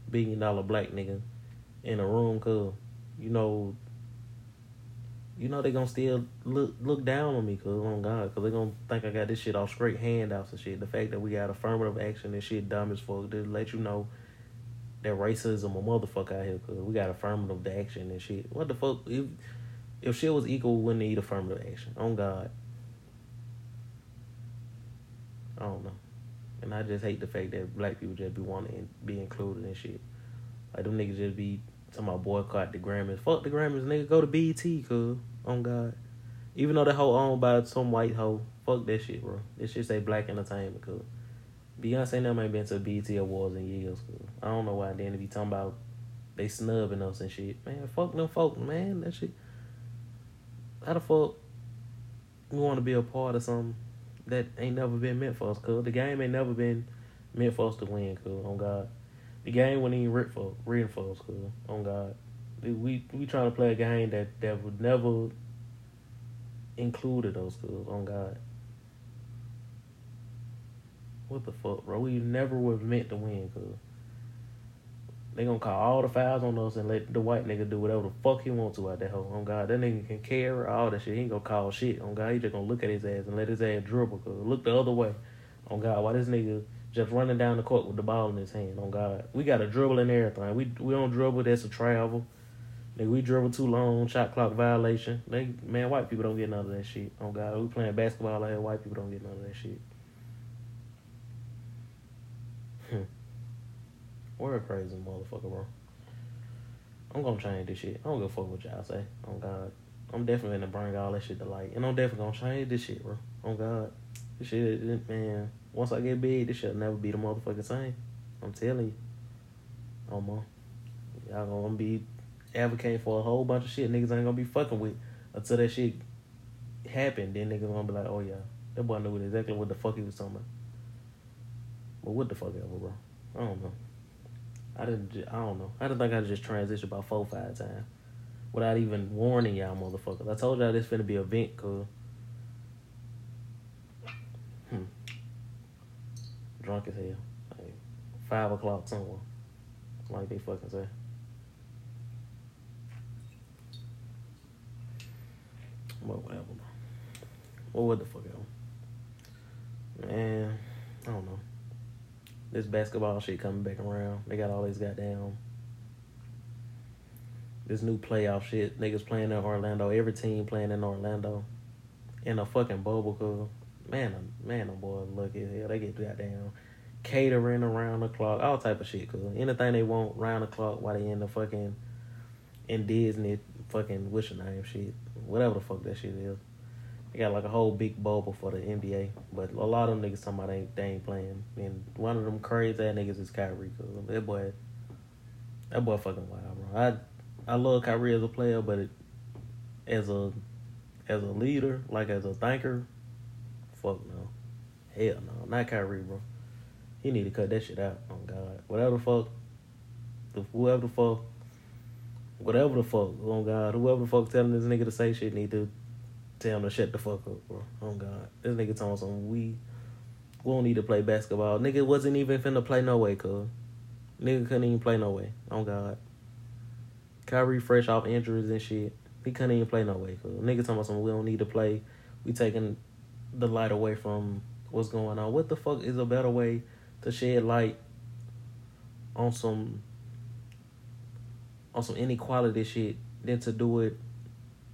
billion dollar black nigga in a room, cuz, you know, you know they gonna still look look down on me, cuz, on God, cuz they gonna think I got this shit off straight handouts and shit. The fact that we got affirmative action and shit dumb as fuck, to let you know that racism a motherfucker out here because we got affirmative action and shit. What the fuck? If if shit was equal, we wouldn't need affirmative action. On God. I don't know. And I just hate the fact that black people just be wanting to be included and shit. Like them niggas just be talking about boycott the Grammys. Fuck the Grammys, nigga. Go to BET, cuz. On God. Even though that hoe owned by some white hoe. Fuck that shit, bro. This shit say black entertainment, cuz. Beyonce never ain't been to BET Awards in years. Cause I don't know why then to be talking about they snubbing us and shit. Man, fuck them folk, man. That shit. How the fuck we want to be a part of something that ain't never been meant for us? Cause the game ain't never been meant for us to win. Cause on oh, God, the game wasn't even written for us. Cause oh on God, we we trying to play a game that that would never included those. Cause oh on God. What the fuck, bro? We never was meant to win, cuz. They gonna call all the fouls on us and let the white nigga do whatever the fuck he wants to out that hole. On oh God, that nigga can carry all that shit. He ain't gonna call shit. On God, he just gonna look at his ass and let his ass dribble. Cause look the other way. On God, why this nigga just running down the court with the ball in his hand? On God, we got a dribble and everything. We we don't dribble. That's a travel. Nigga, we dribble too long. Shot clock violation. They man, white people don't get none of that shit. On God, we playing basketball here. White people don't get none of that shit. Hmm. We're a crazy motherfucker, bro. I'm gonna change this shit. I don't give a fuck what y'all say. On God. I'm definitely gonna bring all that shit to light. And I'm definitely gonna change this shit, bro. On God. This shit, man. Once I get big, this shit'll never be the motherfucking same. I'm telling you. Oh, man. Y'all gonna be advocating for a whole bunch of shit niggas ain't gonna be fucking with until that shit happen. Then niggas gonna be like, oh, yeah. That boy knew exactly what the fuck he was talking about. But what the fuck ever, bro? I don't know. I didn't. I don't know. I didn't think I just transitioned about four five times without even warning y'all motherfuckers. I told y'all this finna be a vent, cuz. Hmm. Drunk as hell. Like five o'clock somewhere. Like they fucking say. But whatever. Well, what the fuck ever. Man, I don't know this basketball shit coming back around. They got all these goddamn this new playoff shit. Niggas playing in Orlando. Every team playing in Orlando. In a fucking bubble cause man man them boys look at hell. They get goddamn catering around the clock, all type of shit, cause anything they want round the clock while they in the fucking in Disney fucking what's your name shit. Whatever the fuck that shit is. They got like a whole big bubble for the NBA, but a lot of them niggas talking about they, they ain't playing. And one of them crazy ass niggas is Kyrie, cause that boy, that boy fucking wild, bro. I I love Kyrie as a player, but it, as a as a leader, like as a thinker, fuck no, hell no, not Kyrie, bro. He need to cut that shit out. Oh God, whatever the fuck, the, whoever the fuck, whatever the fuck, oh God, whoever the fuck telling this nigga to say shit need to Tell him to shut the fuck up, bro. Oh God, this nigga talking some we we don't need to play basketball. Nigga wasn't even finna play no way, cuz. Nigga couldn't even play no way. Oh God. Kyrie fresh off injuries and shit. He couldn't even play no way, cuz. Nigga talking about some we don't need to play. We taking the light away from what's going on. What the fuck is a better way to shed light on some on some inequality shit than to do it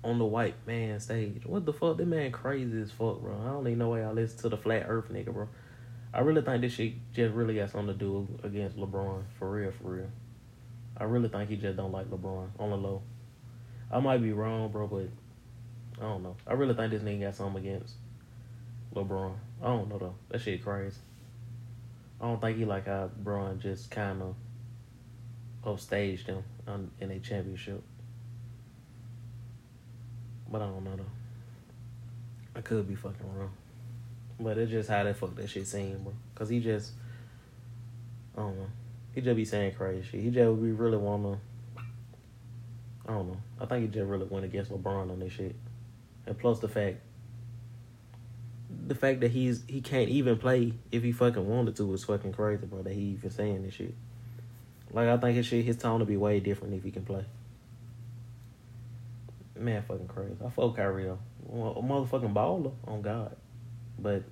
on the white man stage. What the fuck? That man crazy as fuck, bro. I don't even know why I listen to the flat earth nigga, bro. I really think this shit just really got something to do against LeBron. For real, for real. I really think he just don't like LeBron on the low. I might be wrong, bro, but I don't know. I really think this nigga got something against LeBron. I don't know though. That shit crazy. I don't think he like how Bron just kind of upstaged him on, in a championship. But I don't know though. I could be fucking wrong. But it's just how that fuck that shit seemed, bro. Cause he just, I don't know. He just be saying crazy shit. He just be really wanna. I don't know. I think he just really went against LeBron on this shit, and plus the fact, the fact that he's he can't even play if he fucking wanted to is fucking crazy, bro. That he even saying this shit. Like I think his shit, his tone would be way different if he can play. Man, fucking crazy. I fuck Kyrie. A motherfucking baller on God, but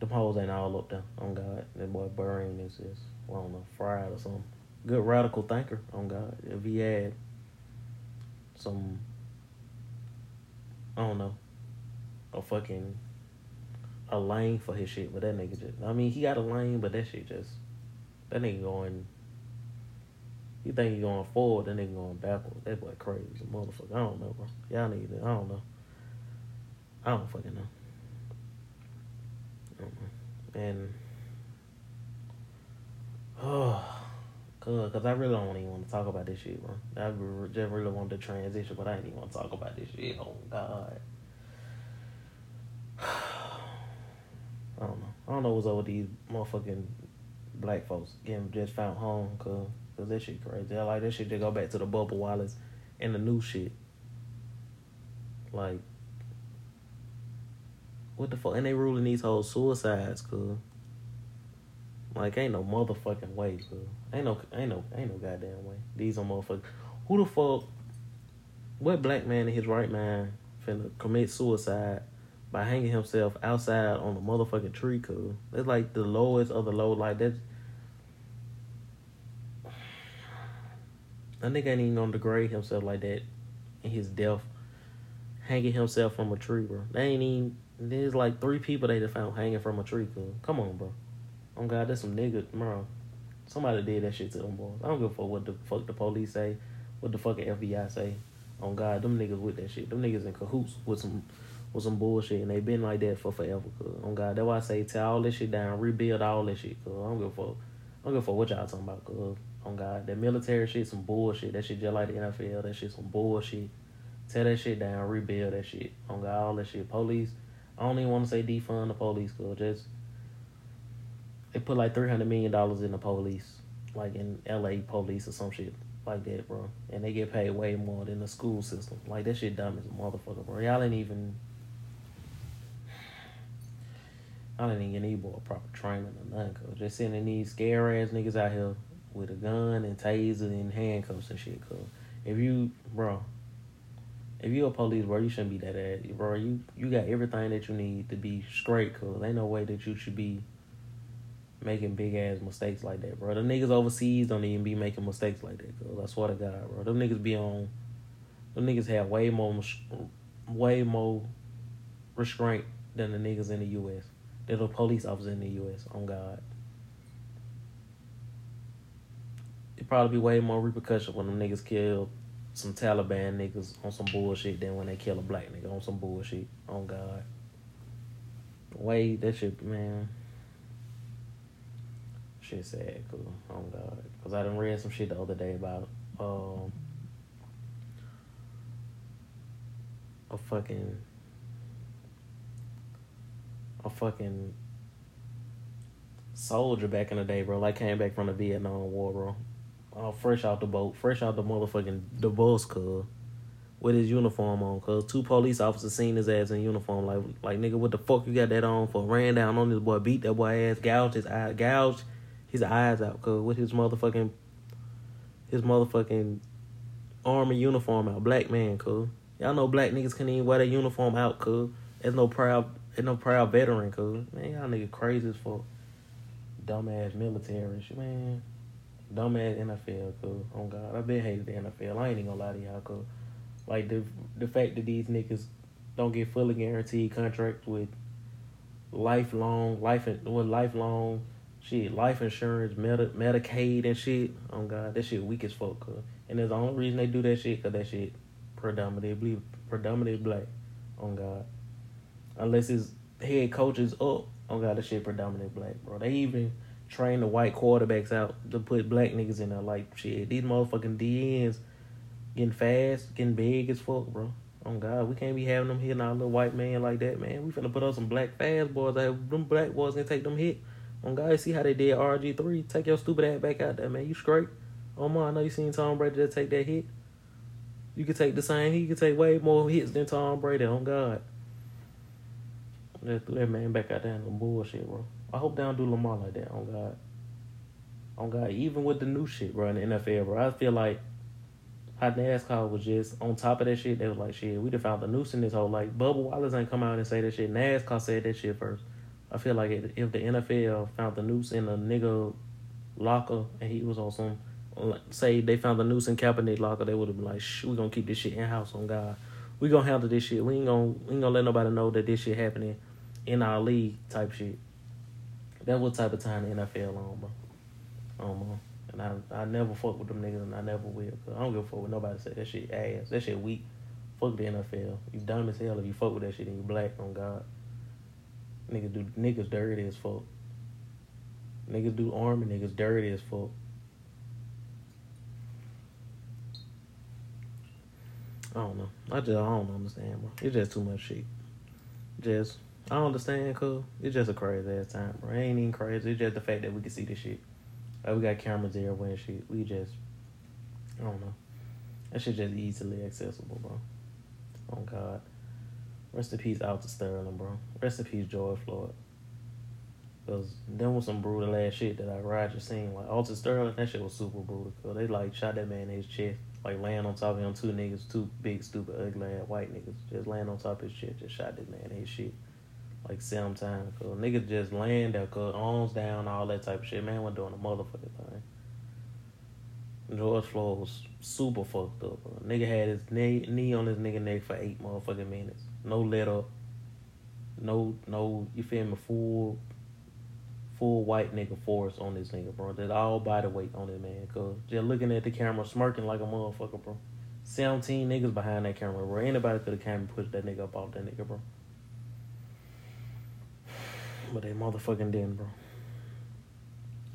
them hoes ain't all up there on God. That boy Burring is just I don't know fried or something. Good radical thinker on God. If he had some, I don't know, a fucking a lane for his shit, but that nigga just. I mean, he got a lane, but that shit just that nigga going you think he going forward, that nigga going backward. That boy crazy, motherfucker. I don't know, bro. Y'all need to. I don't know. I don't fucking know. And oh, cause, I really don't even want to talk about this shit, bro. I just really wanted to transition, but I ain't even want to talk about this shit. Oh God. I don't know. I don't know what's with these motherfucking black folks getting just found home, cause Cause that shit crazy. I like that shit to go back to the Bubba Wallace and the new shit. Like, what the fuck? And they ruling these whole suicides, cuz. Like, ain't no motherfucking way, cuz. Ain't no, ain't no, ain't no goddamn way. These are motherfuckers. Who the fuck? What black man in his right mind finna commit suicide by hanging himself outside on a motherfucking tree, cuz? That's like the lowest of the low. Like, that's A nigga ain't even gonna degrade himself like that in his death, hanging himself from a tree, bro. They ain't even. There's like three people they found hanging from a tree. Cause come on, bro. Oh God, that's some nigga, bro. Somebody did that shit to them boys. I don't give a fuck what the fuck the police say, what the fucking FBI say. On oh God, them niggas with that shit. Them niggas in cahoots with some with some bullshit, and they been like that for forever. Cause on oh God, that's why I say tear all this shit down, rebuild all this shit. Cause I don't give a fuck. I don't give a fuck what y'all talking about. Cause oh on God, that military shit some bullshit. That shit just like the NFL. That shit some bullshit. Tear that shit down, rebuild that shit. Oh on God, all that shit. Police. I don't even want to say defund the police, cause just they put like three hundred million dollars in the police, like in L.A. police or some shit like that, bro. And they get paid way more than the school system. Like that shit dumb as a motherfucker, bro. Y'all ain't even. I didn't even need more proper training or nothing, cause just sending these scare ass niggas out here with a gun and taser and handcuffs and shit. Cause if you, bro, if you a police, bro, you shouldn't be that ass, bro. You you got everything that you need to be straight. Cause ain't no way that you should be making big ass mistakes like that, bro. The niggas overseas don't even be making mistakes like that. Cause I swear to God, bro, them niggas be on. Them niggas have way more, way more restraint than the niggas in the U.S. They're the police officer in the U.S. On God. it probably be way more repercussion when them niggas kill some Taliban niggas on some bullshit than when they kill a black nigga on some bullshit. On God. Way that shit, man. Shit sad, cool. On God. Because I done read some shit the other day about um a fucking a fucking soldier back in the day, bro. Like came back from the Vietnam War, bro. Uh, fresh out the boat, fresh out the motherfucking the bus, with his uniform on, cuz. Two police officers seen his ass in uniform, like like nigga, what the fuck you got that on for? Ran down on this boy, beat that boy ass, gouged his eye, gouged his eyes out, cuz. With his motherfucking his motherfucking army uniform out, black man, cuz. Y'all know black niggas can't even wear their uniform out, cuz. There's no proud, no proud veteran, cuz man, y'all nigga crazy as fuck, dumbass military shit, man. Dumbass NFL, cuz. Oh God, I been hated the NFL. I ain't even gonna lie to y'all, cuz. Like the the fact that these niggas don't get fully guaranteed contracts with lifelong life with lifelong shit, life insurance, Medi- Medicaid and shit. Oh God, that shit weak as fuck, cuz. And there's the only reason they do that shit, cause that shit predominantly predominantly black. On God, unless his head coach is up. On God, that shit predominantly black, bro. They even train the white quarterbacks out to put black niggas in there. Like shit, these motherfucking DNs getting fast, getting big as fuck, bro. Oh God, we can't be having them hitting our little white man like that, man. We finna put on some black fast boys. That them black boys can take them hit. On God, see how they did RG three. Take your stupid ass back out there, man. You straight? Oh my, I know you seen Tom Brady just take that hit. You could take the same. He could take way more hits than Tom Brady. On God. Let that man back out there the bullshit, bro. I hope they don't do Lamar like that. On God. On God. Even with the new shit, bro, in the NFL, bro. I feel like how NASCAR was just on top of that shit. They was like, shit, we just found the noose in this whole like Bubba Wallace ain't come out and say that shit. NASCAR said that shit first. I feel like if the NFL found the noose in a nigga locker and he was on some, uh, say they found the noose in Kaepernick locker, they would have been like, shh, we gonna keep this shit in house on God. We gonna handle this shit. We ain't gonna we ain't gonna let nobody know that this shit happening in our league type shit. That what type of time the NFL on, bro. Um, and I I never fuck with them niggas and I never will. Cause I don't give a fuck with nobody say that shit ass. That shit weak. Fuck the NFL. You dumb as hell if you fuck with that shit and you black on God. Niggas do niggas dirty as fuck. Niggas do army niggas dirty as fuck. I don't know. I just I don't understand, bro. It's just too much shit. Just I don't understand, cool. it's just a crazy ass time. It ain't even crazy. It's just the fact that we can see this shit. Like we got cameras everywhere and shit. We just, I don't know. That shit just easily accessible, bro. Oh God. Rest in peace, Alton Sterling, bro. Rest in peace, George Floyd. Cause there was some brutal ass shit that I Roger seen. Like Alton Sterling, that shit was super brutal. Cause they like shot that man in his chest, like laying on top of him. Two niggas, two big, stupid, ugly ass white niggas, just laying on top of his chest, just shot this man in his shit like seven times. Cause niggas just laying there, cause arms down, all that type of shit. Man we're doing a motherfucking thing. George Floyd was super fucked up. Bro. Nigga had his knee, knee on his nigga neck for eight motherfucking minutes. No let up. No, no, you feel me? Full, full white nigga force on this nigga, bro. That all body weight on this man. Cause just looking at the camera, smirking like a motherfucker, bro. 17 niggas behind that camera, bro. Anybody could have came and pushed that nigga up off that nigga, bro. But they motherfucking didn't, bro.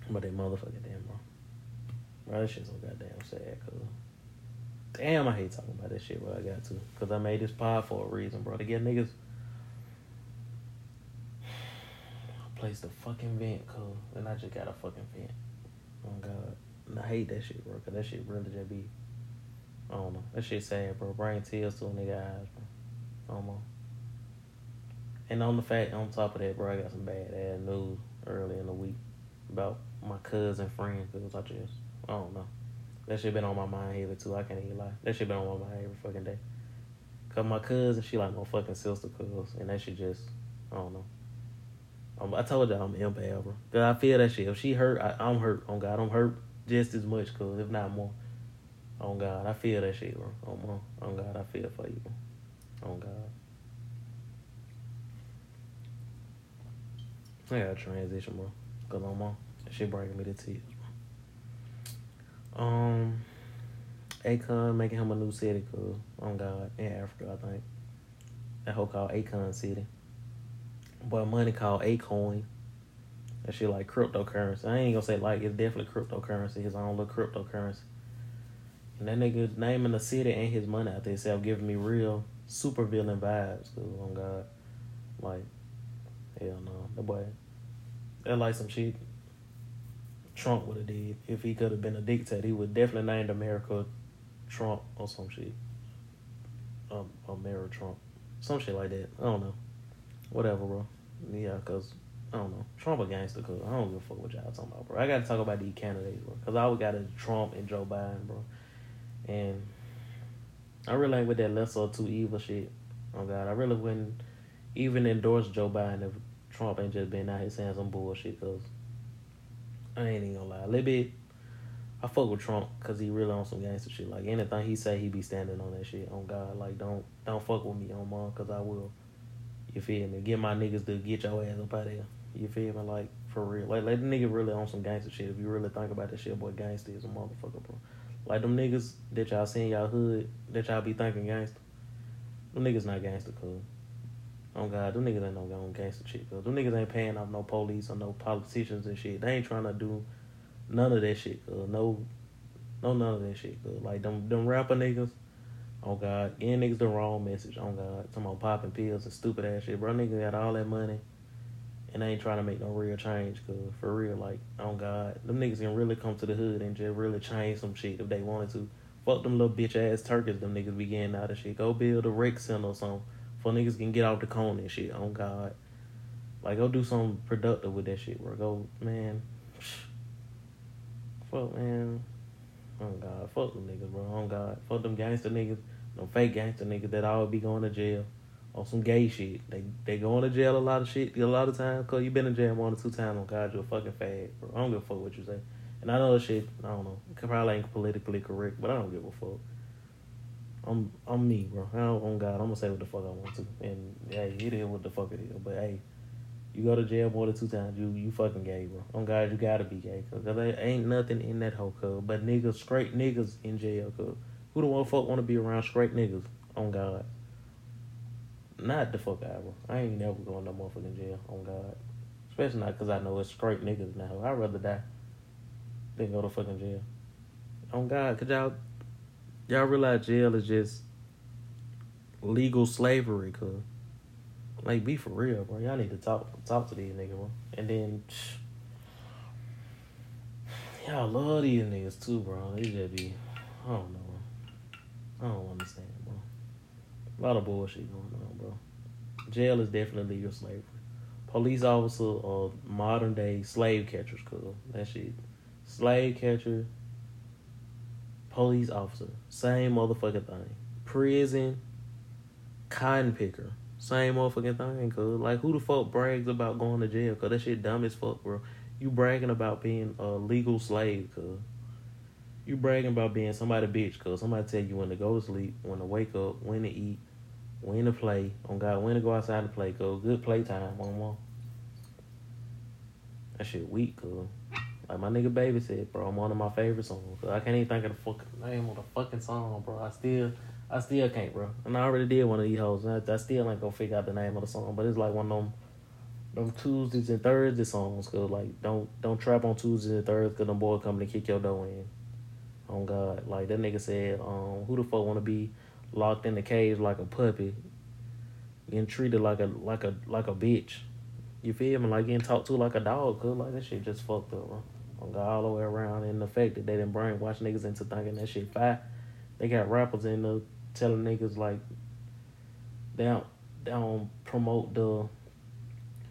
But they motherfucking didn't, bro. Bro, that shit's so goddamn sad, cuz. Damn, I hate talking about that shit, but I got to. Because I made this pod for a reason, bro. To get niggas. Place the fucking vent, cuz. And I just got a fucking vent. Oh, God. And I hate that shit, bro. Because that shit really just be. I don't know. That shit sad, bro. Bring tears to a nigga eyes, bro. Almost. And on the fact, on top of that, bro, I got some bad ass news early in the week about my cousin friend. Cause I just, I don't know. That shit been on my mind heavy too. I can't even lie. That shit been on my mind every fucking day. Cause my cousin, she like my fucking sister, cuz, and that shit just, I don't know. Um, I told y'all I'm empath, bro. Cause I feel that shit. If she hurt, I, am hurt. On God, I'm hurt just as much, cuz, if not more. On God, I feel that shit, bro. On, on God, I feel for you. On God. I gotta transition, bro. Cause I'm on. That shit bringing me to tears. Um, Akon making him a new city, cause on God in Africa, I think. That whole called Akon City. But money called Akoin. That shit like cryptocurrency. I ain't gonna say like it's definitely cryptocurrency. His own little cryptocurrency. And that nigga naming the city and his money out there himself giving me real super villain vibes. Cause on God, like Hell no. That boy, that like some shit Trump would have did. If he could have been a dictator, he would definitely named America Trump or some shit. Um, America Trump. Some shit like that. I don't know. Whatever, bro. Yeah, because, I don't know. Trump a gangster, because I don't give a fuck what y'all talking about, bro. I got to talk about these candidates, bro. Because I always got a Trump and Joe Biden, bro. And I really ain't with that lesser of two evil shit. Oh, God. I really wouldn't even endorse Joe Biden if Trump ain't just been out here saying some bullshit. Cause I ain't even gonna lie, a little bit. I fuck with Trump because he really on some gangster shit. Like anything he say, he be standing on that shit. On God, like don't don't fuck with me on mom, cause I will. You feel me? Get my niggas to get your ass up out there. You feel me? Like for real. Like let the nigga really on some gangster shit. If you really think about that shit, boy, gangster is a motherfucker, bro. Like them niggas that y'all see in y'all hood that y'all be thinking gangster. Them niggas not gangster, cuz. Oh God, them niggas ain't no going gangster shit, cuz. Them niggas ain't paying off no police or no politicians and shit. They ain't trying to do none of that shit, cuz. No, no, none of that shit, cuz. Like them, them rapper niggas. Oh God, getting niggas the wrong message. Oh God, talking about popping pills and stupid ass shit, bro. Niggas got all that money and they ain't trying to make no real change. Cause for real, like, oh God, them niggas can really come to the hood and just really change some shit if they wanted to. Fuck them little bitch ass turkeys, them niggas be getting out of shit. Go build a rec center or something for niggas can get off the cone and shit. Oh God, like go do something productive with that shit, bro. Go, man. Fuck, man. Oh God, fuck them niggas, bro. Oh God, fuck them gangster niggas, them fake gangster niggas that always be going to jail on some gay shit. They they going to jail a lot of shit a lot of times because you been in jail one or two times on God, you a fucking fag, bro. I don't give a fuck what you say. And I know the shit, I don't know, probably ain't politically correct, but I don't give a fuck. I'm I'm me, bro. I don't, on God, I'm gonna say what the fuck I want to. And hey, it is what the fuck it is. But hey, you go to jail more than two times, you you fucking gay, bro. On God, you gotta be gay, cause there ain't nothing in that whole cub. But niggas, straight niggas in jail, cuz. Who the one fuck want to be around straight niggas? On God. Not the fuck out, bro. I ain't never going no motherfucking jail. On God, especially not because I know it's straight niggas now. I'd rather die than go to fucking jail. On God, could y'all y'all realize jail is just legal slavery? Cause like be for real, bro. Y'all need to talk talk to these niggas, bro. And then y'all love these niggas too, bro. They just be I don't know. I don't understand, bro. A lot of bullshit going on, bro. Jail is definitely legal slavery. Police officer are modern day slave catchers, cuz. That shit. Slave catcher, police officer, same motherfucking thing. Prison, cotton picker, same motherfucking thing, cuz. Like, who the fuck brags about going to jail? Cuz that shit dumb as fuck, bro. You bragging about being a legal slave, cuz. You bragging about being somebody bitch, cuz somebody tell you when to go to sleep, when to wake up, when to eat, when to play. On God, when to go outside to play, cuz. Good playtime, one more. That shit weak, cuz. Like my nigga Baby said, bro, I'm one of my favorite songs. I can't even think of the fucking name of the fucking song, bro. I still, I still can't, bro. And I already did one of these hoes. I, I still ain't gonna figure out the name of the song, but it's like one of them, them Tuesdays and Thursdays songs. Cause like, don't don't trap on Tuesdays and Thursdays, cause them boy coming to kick your door in. Oh God, like that nigga said, um, who the fuck wanna be locked in the cage like a puppy, getting treated like a like a like a bitch. You feel me? Like getting talked to like a dog, cause like that shit just fucked up, bro. On God, all the way around, and the fact that they didn't brainwash niggas into thinking that shit fat. They got rappers in the telling niggas like they don't they don't promote the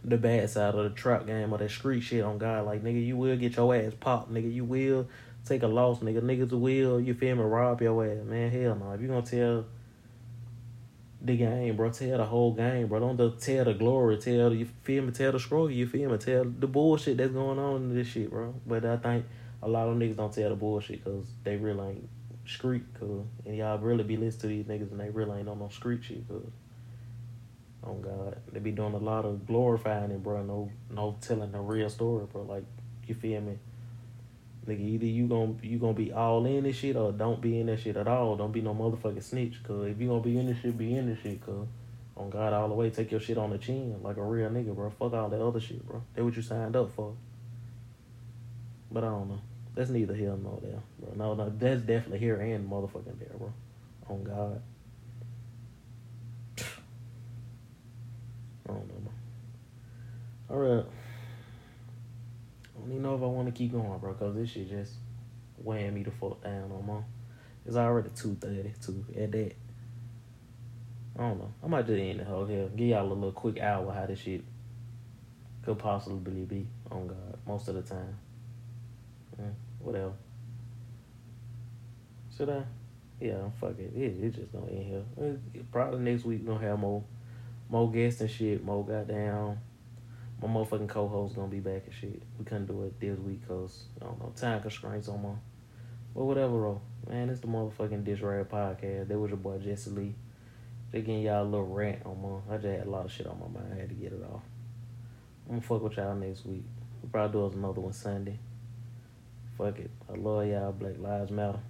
the bad side of the trap game or that street shit on God. Like nigga, you will get your ass popped, nigga. You will take a loss, nigga. Niggas will, you feel me, rob your ass, man. Hell no. If you gonna tell the game, bro, tell the whole game, bro. Don't tell the glory, tell the, you feel me, tell the struggle, you feel me, tell the bullshit that's going on in this shit, bro. But I think a lot of niggas don't tell the bullshit because they really ain't street, cuz. And y'all really be listening to these niggas and they really ain't on no street shit, cuz. Oh God, they be doing a lot of glorifying it, bro. No, no telling the real story, bro. Like, you feel me? Nigga, either you gonna you gonna be all in this shit or don't be in that shit at all. Don't be no motherfucking snitch. Cause if you gonna be in this shit, be in this shit. Cause on God all the way, take your shit on the chin like a real nigga, bro. Fuck all that other shit, bro. That what you signed up for. But I don't know. That's neither here nor there, bro. No, no, that's definitely here and motherfucking there, bro. On God. I don't know, bro. All right. Don't even know if I want to keep going, bro, because this shit just weighing me the fuck down no more. It's already 2.32 at that. I don't know. I might just end the whole here. Give y'all a little quick hour how this shit could possibly be on God most of the time. Yeah, whatever. Should I? Yeah, fuck it. It, it just gonna end here. Uh, probably next week gonna have more more guests and shit, more goddamn my motherfucking co-host gonna be back and shit. We couldn't do it this week cause I don't know time constraints on my. But whatever, bro. Man, it's the motherfucking Dish Rag podcast. That was your boy Jesse Lee. Just getting y'all a little rant on my. I just had a lot of shit on my mind. I had to get it off. I'm gonna fuck with y'all next week. We'll probably do another one Sunday. Fuck it. I love y'all. Black Lives Matter.